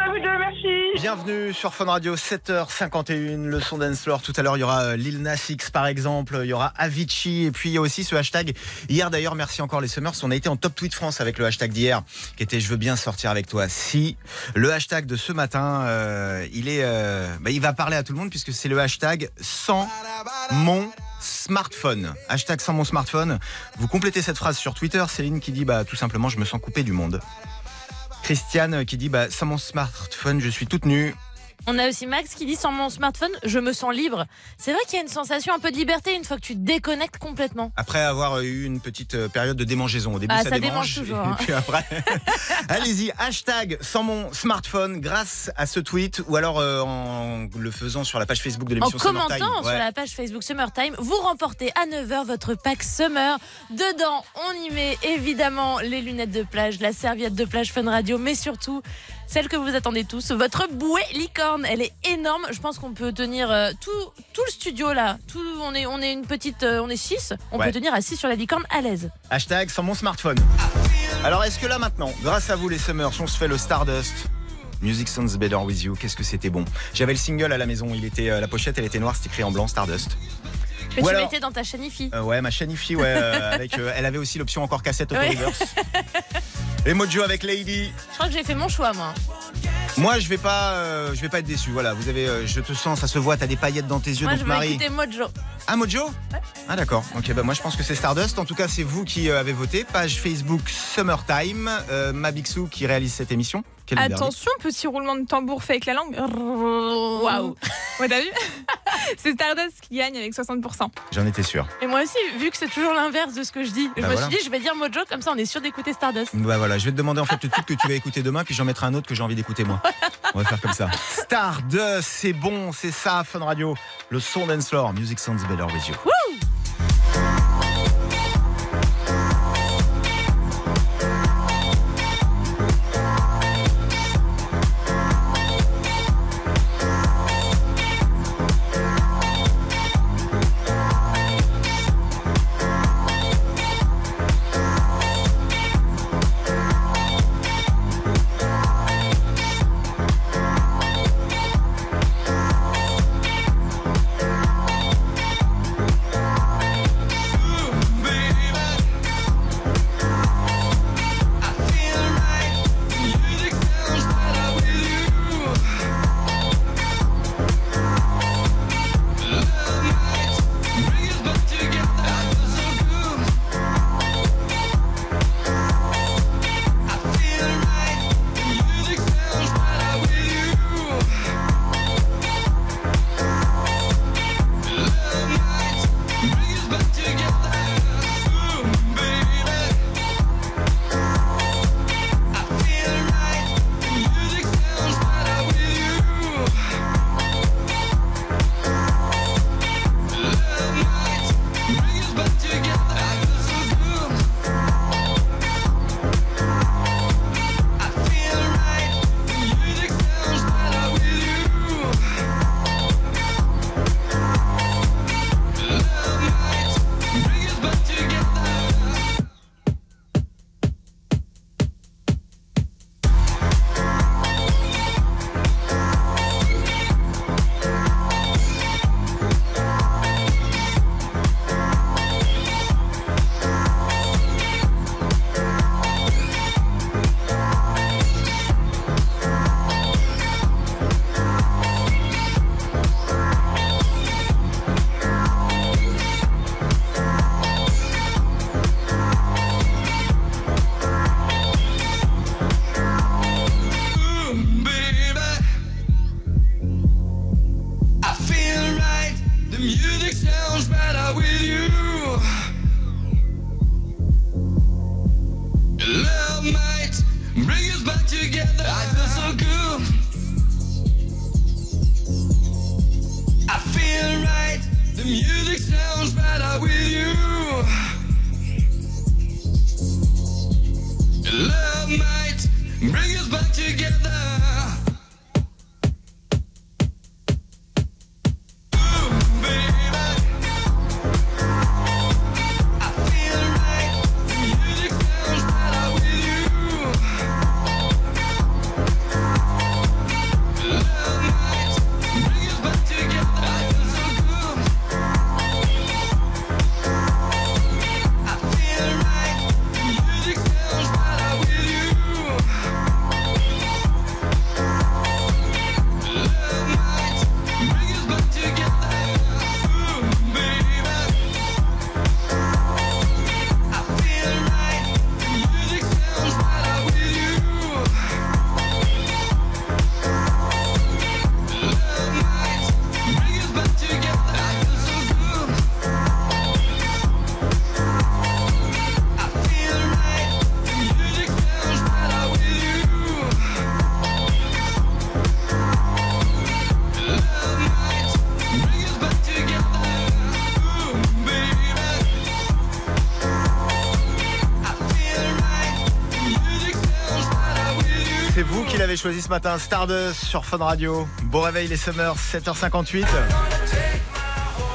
Bienvenue sur Fun Radio, 7h51, le son dance. Tout à l'heure, il y aura euh, Lil Nas X par exemple, il y aura Avicii, et puis il y a aussi ce hashtag. Hier d'ailleurs, merci encore les Summers, on a été en top tweet France avec le hashtag d'hier, qui était Je veux bien sortir avec toi. Si le hashtag de ce matin, euh, il est, euh, bah, il va parler à tout le monde puisque c'est le hashtag sans mon smartphone. Hashtag sans mon smartphone. Vous complétez cette phrase sur Twitter. Céline qui dit bah tout simplement je me sens coupé du monde. Christiane qui dit bah sans mon smartphone je suis toute nue. On a aussi Max qui dit sans mon smartphone, je me sens libre. C'est vrai qu'il y a une sensation un peu de liberté une fois que tu te déconnectes complètement. Après avoir eu une petite euh, période de démangeaison. Au début, Ah, ça, ça démange. démange toujours, Et hein. puis après, allez-y, hashtag sans mon smartphone grâce à ce tweet ou alors euh, en le faisant sur la page Facebook de En l'émission commentant Summertime. sur Ouais. la page Facebook Summertime, vous remportez à 9h votre pack Summer. Dedans, on y met évidemment les lunettes de plage, la serviette de plage Fun Radio, mais surtout celle que vous attendez tous, votre bouée licorne. Elle est énorme. Je pense qu'on peut tenir euh, tout, tout le studio là. Tout, on est, on est une petite, euh, on est 6. On Ouais. peut tenir assis sur la licorne à l'aise. Hashtag sans mon smartphone. Alors est-ce que là maintenant, grâce à vous les Summers, on se fait le Stardust? Music Sounds Better With You, qu'est-ce que c'était bon? J'avais le single à la maison, il était, euh, la pochette elle était noire, c'était écrit en blanc, Stardust. Que Ou tu alors- mettais dans ta chanifi. Euh, ouais, ma Shanifi, ouais, euh, avec, euh, elle avait aussi l'option encore cassette auto reverse. Et Mojo avec Lady. Je crois que j'ai fait mon choix moi. Moi, je vais pas, euh, je vais pas être déçu. Voilà, vous avez, euh, je te sens, ça se voit, t'as des paillettes dans tes yeux, Moi donc je vais Marie. écouter Mojo. Ah Mojo? Ah d'accord. Ok, bah moi je pense que c'est Stardust. En tout cas, c'est vous qui euh, avez voté. Page Facebook Summertime. Euh, Mabixou qui réalise cette émission. Quel Attention, petit roulement de tambour fait avec la langue. Waouh. Ouais, t'as vu C'est Stardust qui gagne avec 60%. J'en étais sûr. Et moi aussi, vu que c'est toujours l'inverse de ce que je dis, je Bah me voilà. suis dit, je vais dire Mojo, comme ça on est sûr d'écouter Stardust. Bah voilà, je vais te demander en fait le titre que tu vas écouter demain, puis j'en mettrai un autre que j'ai envie d'écouter moi. On va faire comme ça. Stardust, c'est bon, c'est ça, Fun Radio. Le son dance floor, Music Sounds Better With You. Choisi ce matin, Stardust sur Fun Radio. Bon réveil les Summers, 7h58.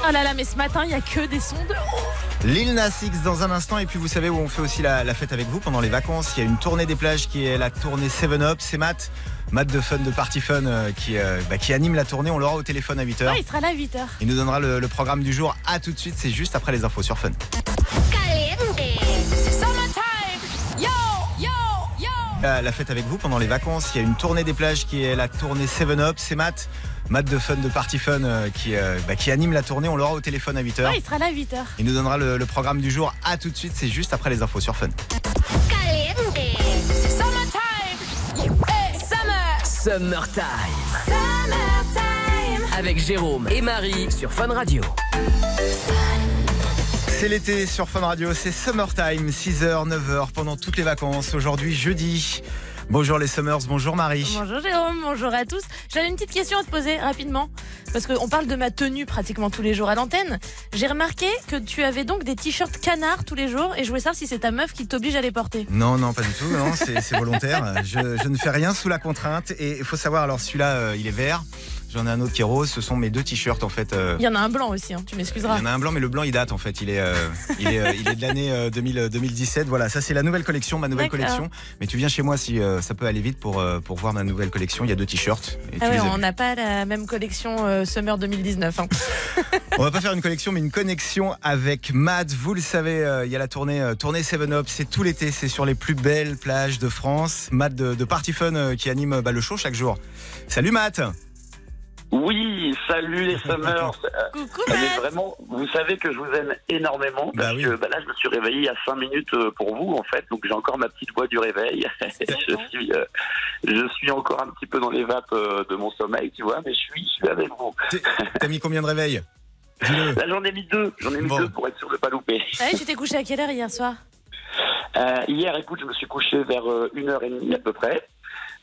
Oh là là, mais ce matin, il n'y a que des sons de. Lil Nas X dans un instant et puis vous savez où on fait aussi la, la fête avec vous pendant les vacances. Il y a une tournée des plages qui est la tournée 7 Up. C'est Matt, Matt de Fun de Party Fun euh, qui, euh, bah, qui anime la tournée. On l'aura au téléphone à 8h. Ouais, il sera là à 8h. Il nous donnera le, le programme du jour. À tout de suite, c'est juste après les infos sur Fun. La, la fête avec vous pendant les vacances. Il y a une tournée des plages qui est la tournée 7 Up. C'est Matt, Matt de Fun de Party Fun euh, qui, euh, bah, qui anime la tournée. On l'aura au téléphone à 8h. Ouais, il sera là à 8h. Il nous donnera le, le programme du jour. À tout de suite, c'est juste après les infos sur Fun. Summertime. Summertime. Avec Jérôme et Marie sur Fun Radio. C'est l'été sur Fun Radio, c'est Summertime, 6h, 9h pendant toutes les vacances. Aujourd'hui, jeudi. Bonjour les Summers, bonjour Marie. Bonjour Jérôme, bonjour à tous. J'avais une petite question à te poser rapidement. Parce qu'on parle de ma tenue pratiquement tous les jours à l'antenne. J'ai remarqué que tu avais donc des t-shirts canards tous les jours et je voulais savoir si c'est ta meuf qui t'oblige à les porter. Non, non, pas du tout, non, c'est volontaire. Je, je ne fais rien sous la contrainte. Et il faut savoir, alors celui-là, euh, il est vert. J'en ai un autre qui est rose. Ce sont mes deux t-shirts en fait. euh, Il y en a un blanc aussi, hein, tu il m'excuseras. y en a un blanc, mais le blanc il date en fait. Il est, euh, il est, euh, il est de l'année euh, 2000, euh, 2017. Voilà, ça c'est la nouvelle collection, ma nouvelle collection. Mais tu viens chez moi si ça peut aller vite pour, pour voir ma nouvelle collection. Il y a deux t-shirts. Ah ouais, on n'a pas la même collection Summer 2019. hein. On va pas faire une collection, mais une connexion avec Matt. Vous le savez, il y a la tournée tournée 7 Up. C'est tout l'été. C'est sur les plus belles plages de France. Matt de, de Party Fun qui anime bah, le show chaque jour. Salut Matt. Oui, salut les Summers. Coucou mais vraiment, vous savez que je vous aime énormément Bah parce oui. que bah là, je me suis réveillé il y a 5 minutes euh, pour vous en fait, donc j'ai encore ma petite voix du réveil. je suis, euh, je suis encore un petit peu dans les vapes euh, de mon sommeil, tu vois, mais je suis, je suis avec vous. T'as mis combien de réveils? Là, j'en ai mis deux, j'en ai mis Bon. deux pour être sûr de pas louper. Ah ouais, tu t'es couché à quelle heure hier soir? Euh, hier, écoute, je me suis couché vers euh, une heure et demie à peu près.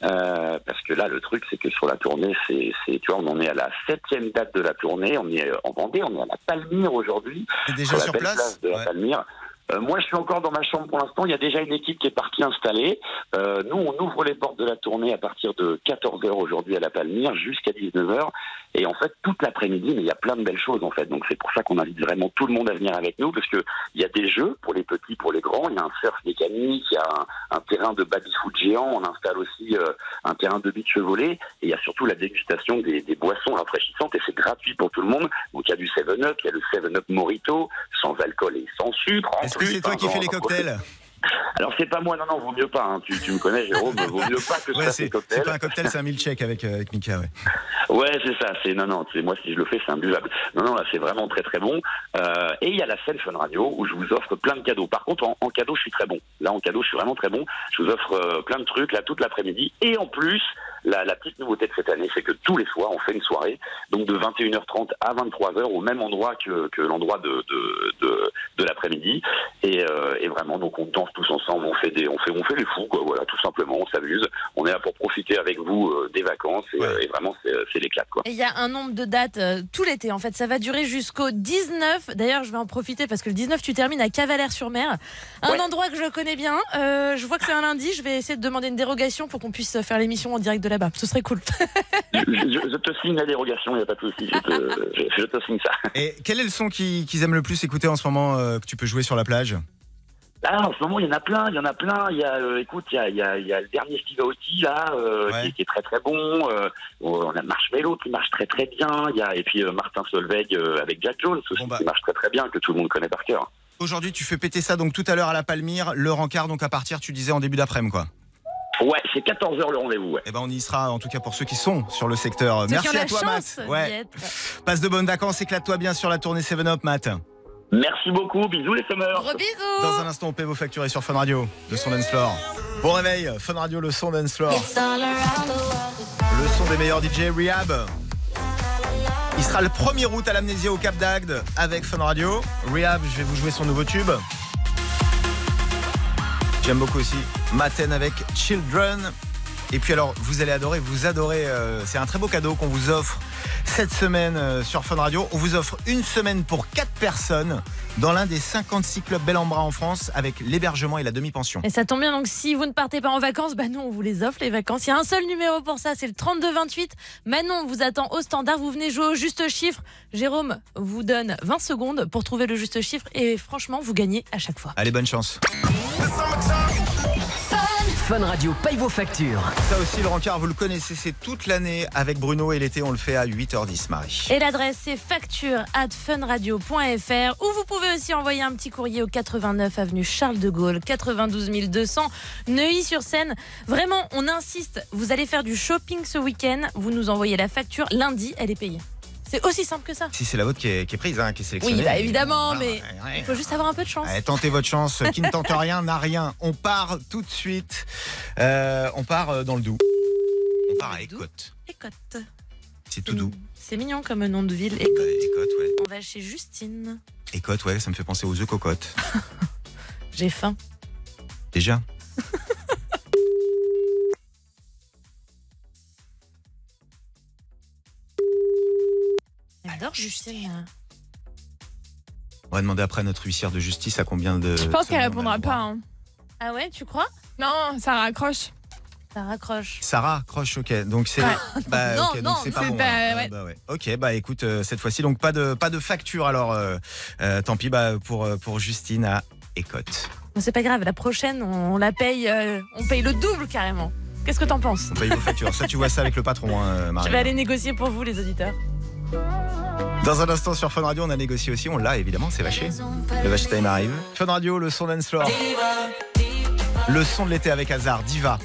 Euh, parce que là, le truc, c'est que sur la tournée, c'est, c'est, tu vois, on en est à la septième date de la tournée. On est euh, en Vendée, on est à la Palmyre aujourd'hui. Déjà la sur belle place de la. Palmyre. Euh, moi, je suis encore dans ma chambre pour l'instant. Il y a déjà une équipe qui est partie installée. Euh, nous, on ouvre les portes de la tournée à partir de 14h aujourd'hui à la Palmyre jusqu'à 19h. Et en fait, toute l'après-midi, mais il y a plein de belles choses en fait. Donc c'est pour ça qu'on invite vraiment tout le monde à venir avec nous parce que il y a des jeux pour les petits, pour les grands. Il y a un surf mécanique, il y a un, terrain de baby-foot géant. On installe aussi euh, un terrain de beach volley. Et il y a surtout la dégustation des, boissons rafraîchissantes et c'est gratuit pour tout le monde. Donc il y a du 7-Up, il y a le 7-Up Morito, sans alcool et sans sucre. Que c'est toi qui fais les cocktails alors c'est pas moi, non, non, vaut mieux pas. hein. Tu, tu me connais, Jérôme, vaut mieux pas que je Ouais, fasse c'est pas un cocktail, c'est un milkshake avec, euh, avec Mika. Ouais. Ouais, c'est ça. C'est non, non. C'est moi si je le fais, c'est imbuvable. Non, non, là, c'est vraiment très, très bon. Euh, et il y a la scène Fun Radio où je vous offre plein de cadeaux. Par contre, en, en cadeau, je suis très bon. Là, en cadeau, je suis vraiment très bon. Je vous offre euh, plein de trucs là toute l'après-midi. Et en plus, la, la petite nouveauté de cette année, c'est que tous les soirs, on fait une soirée, donc de 21h30 à 23h au même endroit que, que l'endroit de de, de, de l'après-midi. Et, euh, et vraiment, donc on danse tous ensemble. On fait des, on fait, on fait les fous, quoi. Voilà, tout simplement. On s'amuse. On est là pour profiter avec vous euh, des vacances et, euh, et vraiment, c'est l'éclat, quoi. Et il y a un nombre de dates euh, tout l'été. En fait, ça va durer jusqu'au 19. D'ailleurs, je vais en profiter parce que le 19, tu termines à Cavalère-sur-Mer, un Ouais. endroit que je connais bien. Euh, je vois que c'est un lundi. Je vais essayer de demander une dérogation pour qu'on puisse faire l'émission en direct de là-bas. Ce serait cool. je, je- je te signe la dérogation, il n'y a pas de souci, je te, je, je te signe ça. Et quel est le son qui- qu'ils aiment le plus écouter en ce moment euh, que tu peux jouer sur la plage Ah, en ce moment, il y en a plein, il y en a plein. Il y a, euh, écoute, il y a, il y, a, il y a le dernier Steve Aoki, là, euh, qui, est- qui est très très bon. Euh, on a Marshmello qui marche très très bien. Il y a, et puis euh, Martin Solveig euh, avec Jack Jones aussi, qui marche très très bien, que tout le monde connaît par cœur. Aujourd'hui, tu fais péter ça donc tout à l'heure à la Palmyre, le rencard donc à partir, tu disais en début d'après-midi quoi. Ouais, c'est 14h le rendez-vous, ouais. Eh ben on y sera en tout cas pour ceux qui sont sur le secteur. Ceux Merci à toi chance Matt. Ouais. Passe de bonnes vacances, éclate-toi bien sur la tournée 7 Up Matt. Merci beaucoup, bisous les summers. Gros bisous. Dans un instant, on paie vos factures et sur Fun Radio, le son dance floor. Bon réveil, Fun Radio, le son dance floor. Le son des meilleurs DJ Rehab. Il sera le 1er août à l'amnésia au Cap d'Agde avec Fun Radio. Rehab, je vais vous jouer son nouveau tube. J'aime beaucoup aussi Maten avec Children. Et puis alors, vous allez adorer, vous adorez. euh, c'est un très beau cadeau qu'on vous offre cette semaine euh, sur Fun Radio. On vous offre une semaine pour 4 personnes dans l'un des 56 clubs Bel en Bras en France avec l'hébergement et la demi-pension. Et ça tombe bien, donc si vous ne partez pas en vacances, bah nous on vous les offre les vacances. Il y a un seul numéro pour ça, c'est le 3228. Manon vous attend au standard, vous venez jouer au juste chiffre. Jérôme vous donne 20 secondes pour trouver le juste chiffre et franchement vous gagnez à chaque fois. Allez, bonne chance. Fun Radio paye vos factures. Ça aussi, le rencard, vous le connaissez, c'est toute l'année avec Bruno et l'été, on le fait à 8h10, Marie. Et l'adresse c'est facture at funradio.fr ou vous pouvez aussi envoyer un petit courrier au 89 avenue Charles de Gaulle, 92 200 Neuilly-sur-Seine. Vraiment, on insiste, vous allez faire du shopping ce week-end, vous nous envoyez la facture, lundi elle est payée. C'est aussi simple que ça. Si c'est la vôtre qui est, qui est prise, hein, qui est sélectionnée. Oui, bah évidemment, mais ouais. il faut juste avoir un peu de chance. Allez, tentez votre chance. Qui ne tente rien n'a rien. On part tout de suite. Euh, on part euh, dans le Doubs. On part à Écoute. Écoute. C'est tout doux. C'est mignon comme nom de ville. Écoute. Écoute, ouais. On va chez Justine. Écoute, ouais, ça me fait penser aux œufs cocottes. J'ai faim. Déjà? J'adore Justine. On va demander après à notre huissière de justice à combien de. Je pense qu'elle répondra pas. hein. Ah ouais, tu crois? Non, ça raccroche. Ça raccroche. Sarah croche, ok. Donc c'est. Ouais. Bah, Non, ok, donc non, c'est pas c'est bon. pas- hein. ouais. Ah, bah ouais. Ok, bah écoute, euh, cette fois-ci, donc pas de, pas de facture alors. euh, euh, tant pis bah, pour, euh, pour Justine à Écoute. Bon, c'est pas grave, la prochaine, on, on la paye, euh, on paye le double carrément. Qu'est-ce que t'en penses? On paye vos factures. Ça, tu vois ça avec le patron, hein, Marie. Je vais aller négocier pour vous, les auditeurs. Dans un instant sur Fun Radio, on a négocié aussi, on l'a évidemment, c'est vaché. Le Vache Time arrive. Fun Radio, le son dance. Le son de l'été avec Hazard, Diva.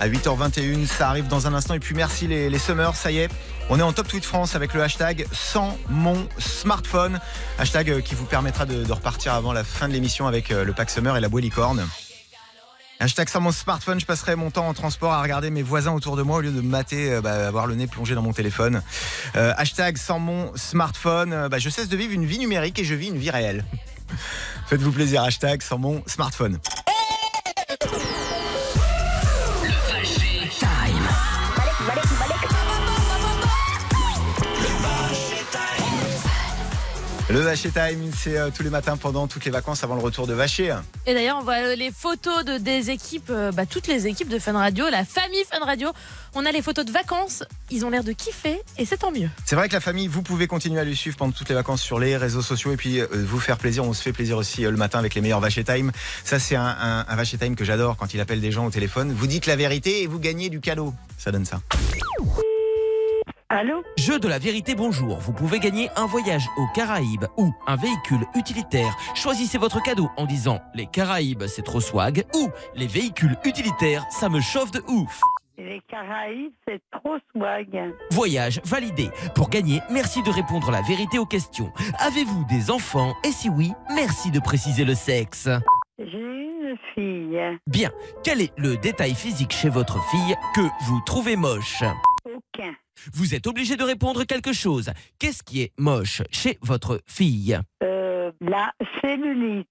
À 8h21, ça arrive dans un instant. Et puis merci les, Summers, ça y est. On est en top tweet France avec le hashtag sans mon smartphone. Hashtag euh, qui vous permettra de, repartir avant la fin de l'émission avec euh, le pack Summer et la bouée licorne. Hashtag sans mon smartphone, je passerai mon temps en transport à regarder mes voisins autour de moi au lieu de me mater, euh, bah, avoir le nez plongé dans mon téléphone. Euh, hashtag sans mon smartphone, euh, bah, je cesse de vivre une vie numérique et je vis une vie réelle. Faites-vous plaisir, hashtag sans mon smartphone. Le Vacher Time, c'est euh, tous les matins pendant toutes les vacances avant le retour de Vacher. Et d'ailleurs, on voit euh, les photos de, des équipes, euh, bah, toutes les équipes de Fun Radio, la famille Fun Radio. On a les photos de vacances, ils ont l'air de kiffer et c'est tant mieux. C'est vrai que la famille, vous pouvez continuer à le suivre pendant toutes les vacances sur les réseaux sociaux et puis vous faire plaisir. On se fait plaisir aussi le matin avec les meilleurs Vacher Time. Ça, c'est un, un, un Vacher Time que j'adore quand il appelle des gens au téléphone. Vous dites la vérité et vous gagnez du cadeau. Ça donne ça. Allô Jeu de la vérité, bonjour. Vous pouvez gagner un voyage aux Caraïbes ou un véhicule utilitaire. Choisissez votre cadeau en disant les Caraïbes, c'est trop swag ou les véhicules utilitaires, ça me chauffe de ouf. Les Caraïbes, c'est trop swag. Voyage validé. Pour gagner, merci de répondre la vérité aux questions. Avez-vous des enfants? Et si oui, merci de préciser le sexe. J'ai une fille. Bien, quel est le détail physique chez votre fille que vous trouvez moche? Vous êtes obligé de répondre quelque chose. Qu'est-ce qui est moche chez votre fille Euh, la cellulite.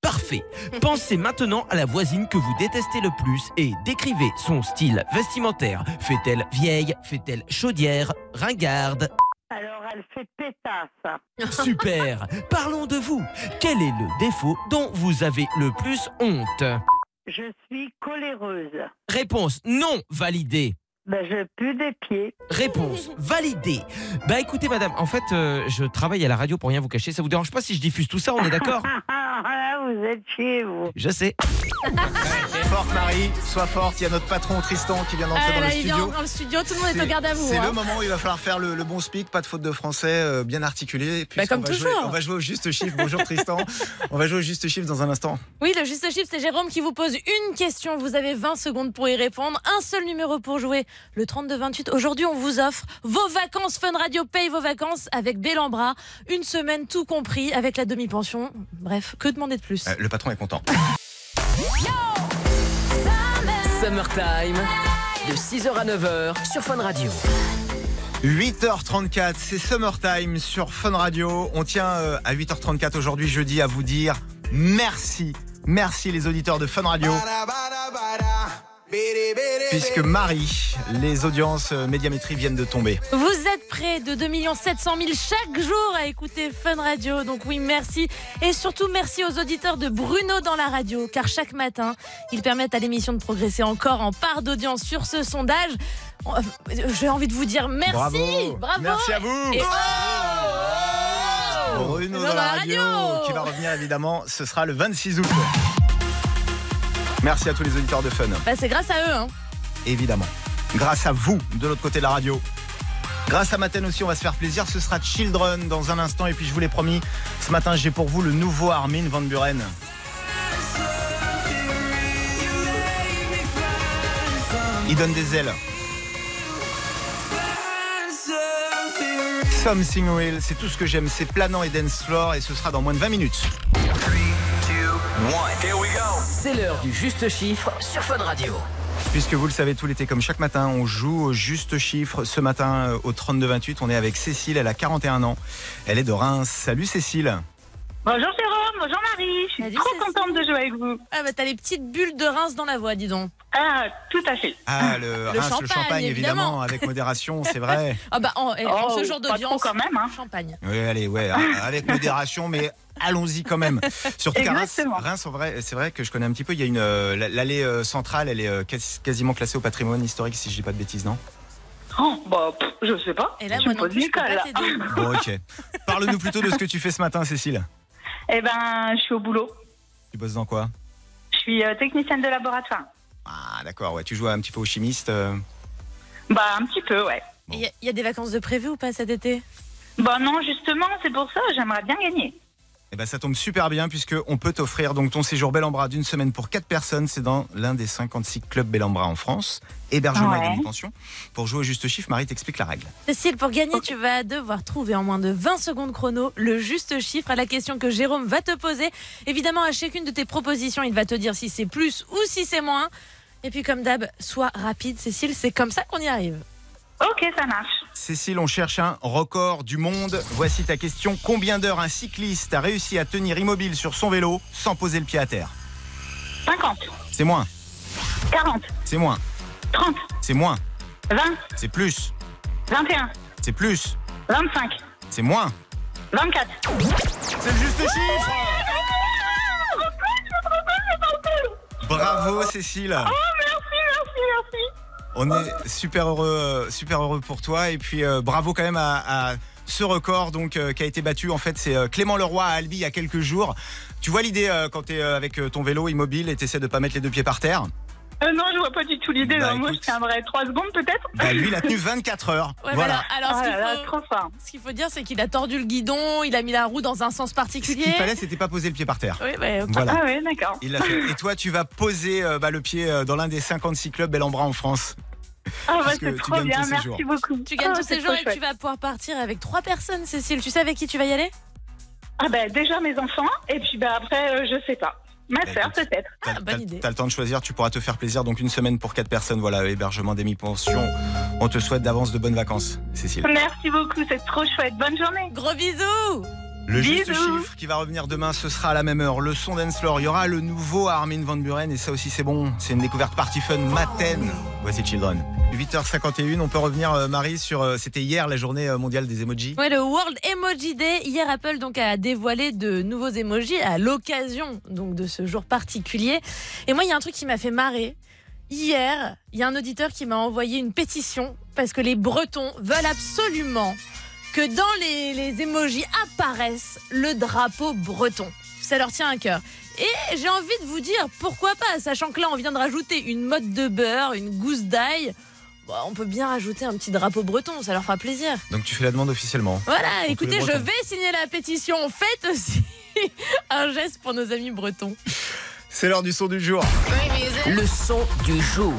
Parfait. Pensez maintenant à la voisine que vous détestez le plus et décrivez son style vestimentaire. Fait-elle vieille Fait-elle chaudière Ringarde Alors, elle fait pétasse. Super. Parlons de vous. Quel est le défaut dont vous avez le plus honte Je suis coléreuse. Réponse non validée. Ben, je pue des pieds. Réponse validée. Bah écoutez madame, en fait euh, je travaille à la radio pour rien vous cacher. Ça vous dérange pas si je diffuse tout ça On est d'accord Ah, vous êtes chez vous. Je sais. Forte Marie, sois forte. Il y a notre patron Tristan qui vient d'entrer Ah, dans le là, il vient studio. dans le studio, tout le monde est, C'est- au garde à vous. C'est hein. le moment où il va falloir faire le, le bon speak, pas de faute de français, euh, bien articulé. Puis Bah, comme on va toujours. Jouer, on va jouer au juste chiffre. Bonjour Tristan. on va jouer au juste chiffre dans un instant. Oui, le juste chiffre, c'est Jérôme qui vous pose une question. Vous avez 20 secondes pour y répondre. Un seul numéro pour jouer, le 3228. Aujourd'hui, on vous offre vos vacances. Fun Radio paye vos vacances avec Bellambra. Une semaine tout compris avec la demi-pension. Bref, que demander de plus? Euh, le patron est content. Summertime. De 6h à 9h sur Fun Radio. 8h34, c'est Summertime sur Fun Radio. On tient euh, à 8h34 aujourd'hui, jeudi, à vous dire merci. Merci les auditeurs de Fun Radio. Puisque Marie, les audiences médiamétrie viennent de tomber. Vous êtes près de 2 700 000 chaque jour à écouter Fun Radio. Donc oui, merci. Et surtout, merci aux auditeurs de Bruno dans la radio, car chaque matin, ils permettent à l'émission de progresser encore en part d'audience sur ce sondage. Oh, J'ai envie de vous dire merci. Bravo. Bravo. Merci à vous. Et- Bruno dans la radio, qui va revenir évidemment, ce sera le 26 août. Merci à tous les auditeurs de Fun, Bah, c'est grâce à eux. Hein. évidemment. Grâce à vous, de l'autre côté de la radio. Grâce à Maten aussi, on va se faire plaisir. Ce sera Children dans un instant. Et puis, je vous l'ai promis, ce matin, j'ai pour vous le nouveau Armin Van Buren. Il donne des ailes. Something Real, c'est tout ce que j'aime. C'est planant et dance floor. Et ce sera dans moins de 20 minutes. C'est l'heure du juste chiffre sur Fun Radio. Puisque vous le savez, tout l'été, comme chaque matin, on joue au juste chiffre. Ce matin, euh, au 32-28, on est avec Cécile. Elle a 41 ans. Elle est de Reims. Salut Cécile. Bonjour Jérôme, bonjour Marie, je suis trop contente de jouer avec vous. Ah bah t'as les petites bulles de Reims dans la voix, dis donc. Ah, tout à fait. Ah, le, Reims, le champagne, champagne, évidemment, évidemment. avec modération, c'est vrai. Ah bah en, eh, en Oh, ce jour pas d'audience, quand même, hein. champagne. Oui, allez, ouais, hein, avec modération, mais allons-y quand même. Surtout qu'à Reims. Reims, en vrai, c'est vrai que je connais un petit peu. Il y a une euh, l'allée euh, centrale, elle est euh, quasi- quasiment classée au patrimoine historique, si je dis pas de bêtises, non? Oh, bah, pff, je sais pas. Et là, Tu moi me non poses plus, je une peux colle, pas là. t'aider. Bon, ok. Parle-nous plutôt de ce que tu fais ce matin, Cécile. Eh ben, je suis au boulot. Tu bosses dans quoi? Je suis euh, technicienne de laboratoire. Ah, d'accord, ouais. Tu joues un petit peu au chimiste. euh. Bah, un petit peu, ouais. Il y, a- y a des vacances de prévues ou pas cet été? Bah non, justement, c'est pour ça, j'aimerais bien gagner. Eh ben, ça tombe super bien puisque on peut t'offrir donc ton séjour Bel en Bras d'une semaine pour 4 personnes. C'est dans l'un des 56 clubs Bel en Bras en France. Hébergement et demi-pension. Pour jouer au juste chiffre, Marie t'explique la règle. Cécile, pour gagner, tu vas devoir trouver en moins de 20 secondes chrono le juste chiffre à la question que Jérôme va te poser. Évidemment, à chacune de tes propositions, il va te dire si c'est plus ou si c'est moins. Et puis, comme d'hab, sois rapide, Cécile, c'est comme ça qu'on y arrive. Ok, ça marche. Cécile, on cherche un record du monde. Voici ta question. Combien d'heures un cycliste a réussi à tenir immobile sur son vélo sans poser le pied à terre 50, C'est moins. 40, C'est moins. 30, C'est moins. 20, C'est plus. 21, C'est plus. 25, C'est moins. 24. C'est le juste chiffre Bravo Cécile Oh, merci, merci, merci. On est super heureux, euh, super heureux pour toi et puis euh, bravo quand même à, ce record donc euh, qui a été battu. En fait, c'est Clément Leroy à Albi il y a quelques jours. Tu vois l'idée quand tu avec ton vélo immobile et tu essaies de pas mettre les deux pieds par terre? Euh, non, je vois pas du tout l'idée. Bah, Moi, écoute. je tiendrais 3 secondes peut-être. Bah lui, il a tenu 24 heures. Ouais, voilà. voilà. Alors, Oh ce qu'il faut, ce dire, c'est qu'il a tordu le guidon, il a mis la roue dans un sens Ce particulier. qu'il fallait, c'était pas poser le pied par terre. Oui, bah. Voilà. Ah ouais, d'accord. Et toi, tu vas poser euh, bah, le pied euh, dans l'un des 56 clubs Bel en Bras en France. Ah bah c'est trop bien, merci beaucoup. Tu gagnes Ah, tous ces jours et tu vas pouvoir partir avec trois personnes, Cécile. Tu sais avec qui tu vas y aller? Ah bah déjà mes enfants, et puis bah après, euh, je sais pas. Ma Bah, sœur écoute. peut-être. T'as, Ah, idée. t'as le temps de choisir, tu pourras te faire plaisir. Donc une semaine pour quatre personnes, voilà, hébergement demi-pension. On te souhaite d'avance de bonnes vacances, Cécile. Merci beaucoup, c'est trop chouette. Bonne journée. Gros bisous Le juste Bisous. chiffre qui va revenir demain, ce sera à la même heure. Le son dance floor, il y aura le nouveau Armin Van Buren et ça aussi c'est bon. C'est une découverte party fun maten. Voici Children. 8h51, on peut revenir euh, Marie sur euh, c'était hier la journée euh, mondiale des emojis. Ouais, le World Emoji Day. Hier, Apple donc a dévoilé de nouveaux emojis à l'occasion donc de ce jour particulier. Et moi, il y a un truc qui m'a fait marrer. Hier, il y a un auditeur qui m'a envoyé une pétition parce que les Bretons veulent absolument que dans les, les emojis apparaisse le drapeau breton. Ça leur tient à cœur. Et j'ai envie de vous dire pourquoi pas, sachant que là on vient de rajouter une mode de beurre, une gousse d'ail. On peut bien rajouter un petit drapeau breton, ça leur fera plaisir. Donc tu fais la demande officiellement. Voilà, écoutez, je vais signer la pétition. Faites aussi un geste pour nos amis bretons. C'est l'heure du son du jour. Le son du jour.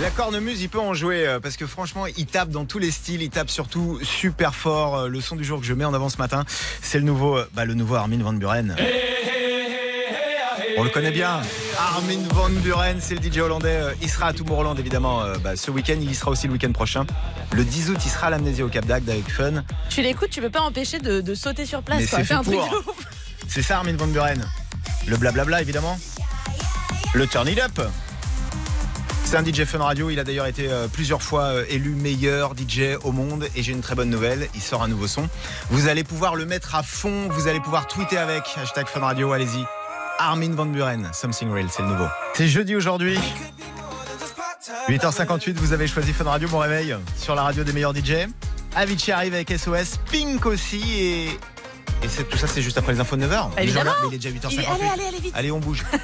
La cornemuse, il peut en jouer euh, parce que franchement, il tape dans tous les styles, il tape surtout super fort. Euh, Le son du jour que je mets en avant ce matin, c'est le nouveau, euh, bah, le nouveau Armin Van Buren. On le connaît bien. Armin Van Buren, c'est le DJ hollandais. Il sera à Tomorrowland évidemment bah, ce week-end. Il y sera aussi le week-end prochain. Le 10 août, il sera à l'amnésie au Cap d'Agde avec Fun. Tu l'écoutes, tu peux pas empêcher de, de sauter sur place. Mais quoi. c'est un truc pour. de ouf. C'est ça Armin Van Buren. Le blablabla évidemment. Le turn it up. C'est un DJ Fun Radio. Il a d'ailleurs été euh, plusieurs fois euh, élu meilleur DJ au monde. Et j'ai une très bonne nouvelle. Il sort un nouveau son. Vous allez pouvoir le mettre à fond. Vous allez pouvoir tweeter avec. Hashtag Fun Radio. Allez-y. Armin Van Buren. Something Real. C'est le nouveau. C'est jeudi aujourd'hui. 8h58. Vous avez choisi Fun Radio. Bon réveil sur la radio des meilleurs DJ. Avicii arrive avec SOS. Pink aussi. Et, et c'est- tout ça, c'est juste après les infos de 9h. Évidemment. Il est déjà 8h58. Il est- allez, allez, allez, vite. Allez, on bouge.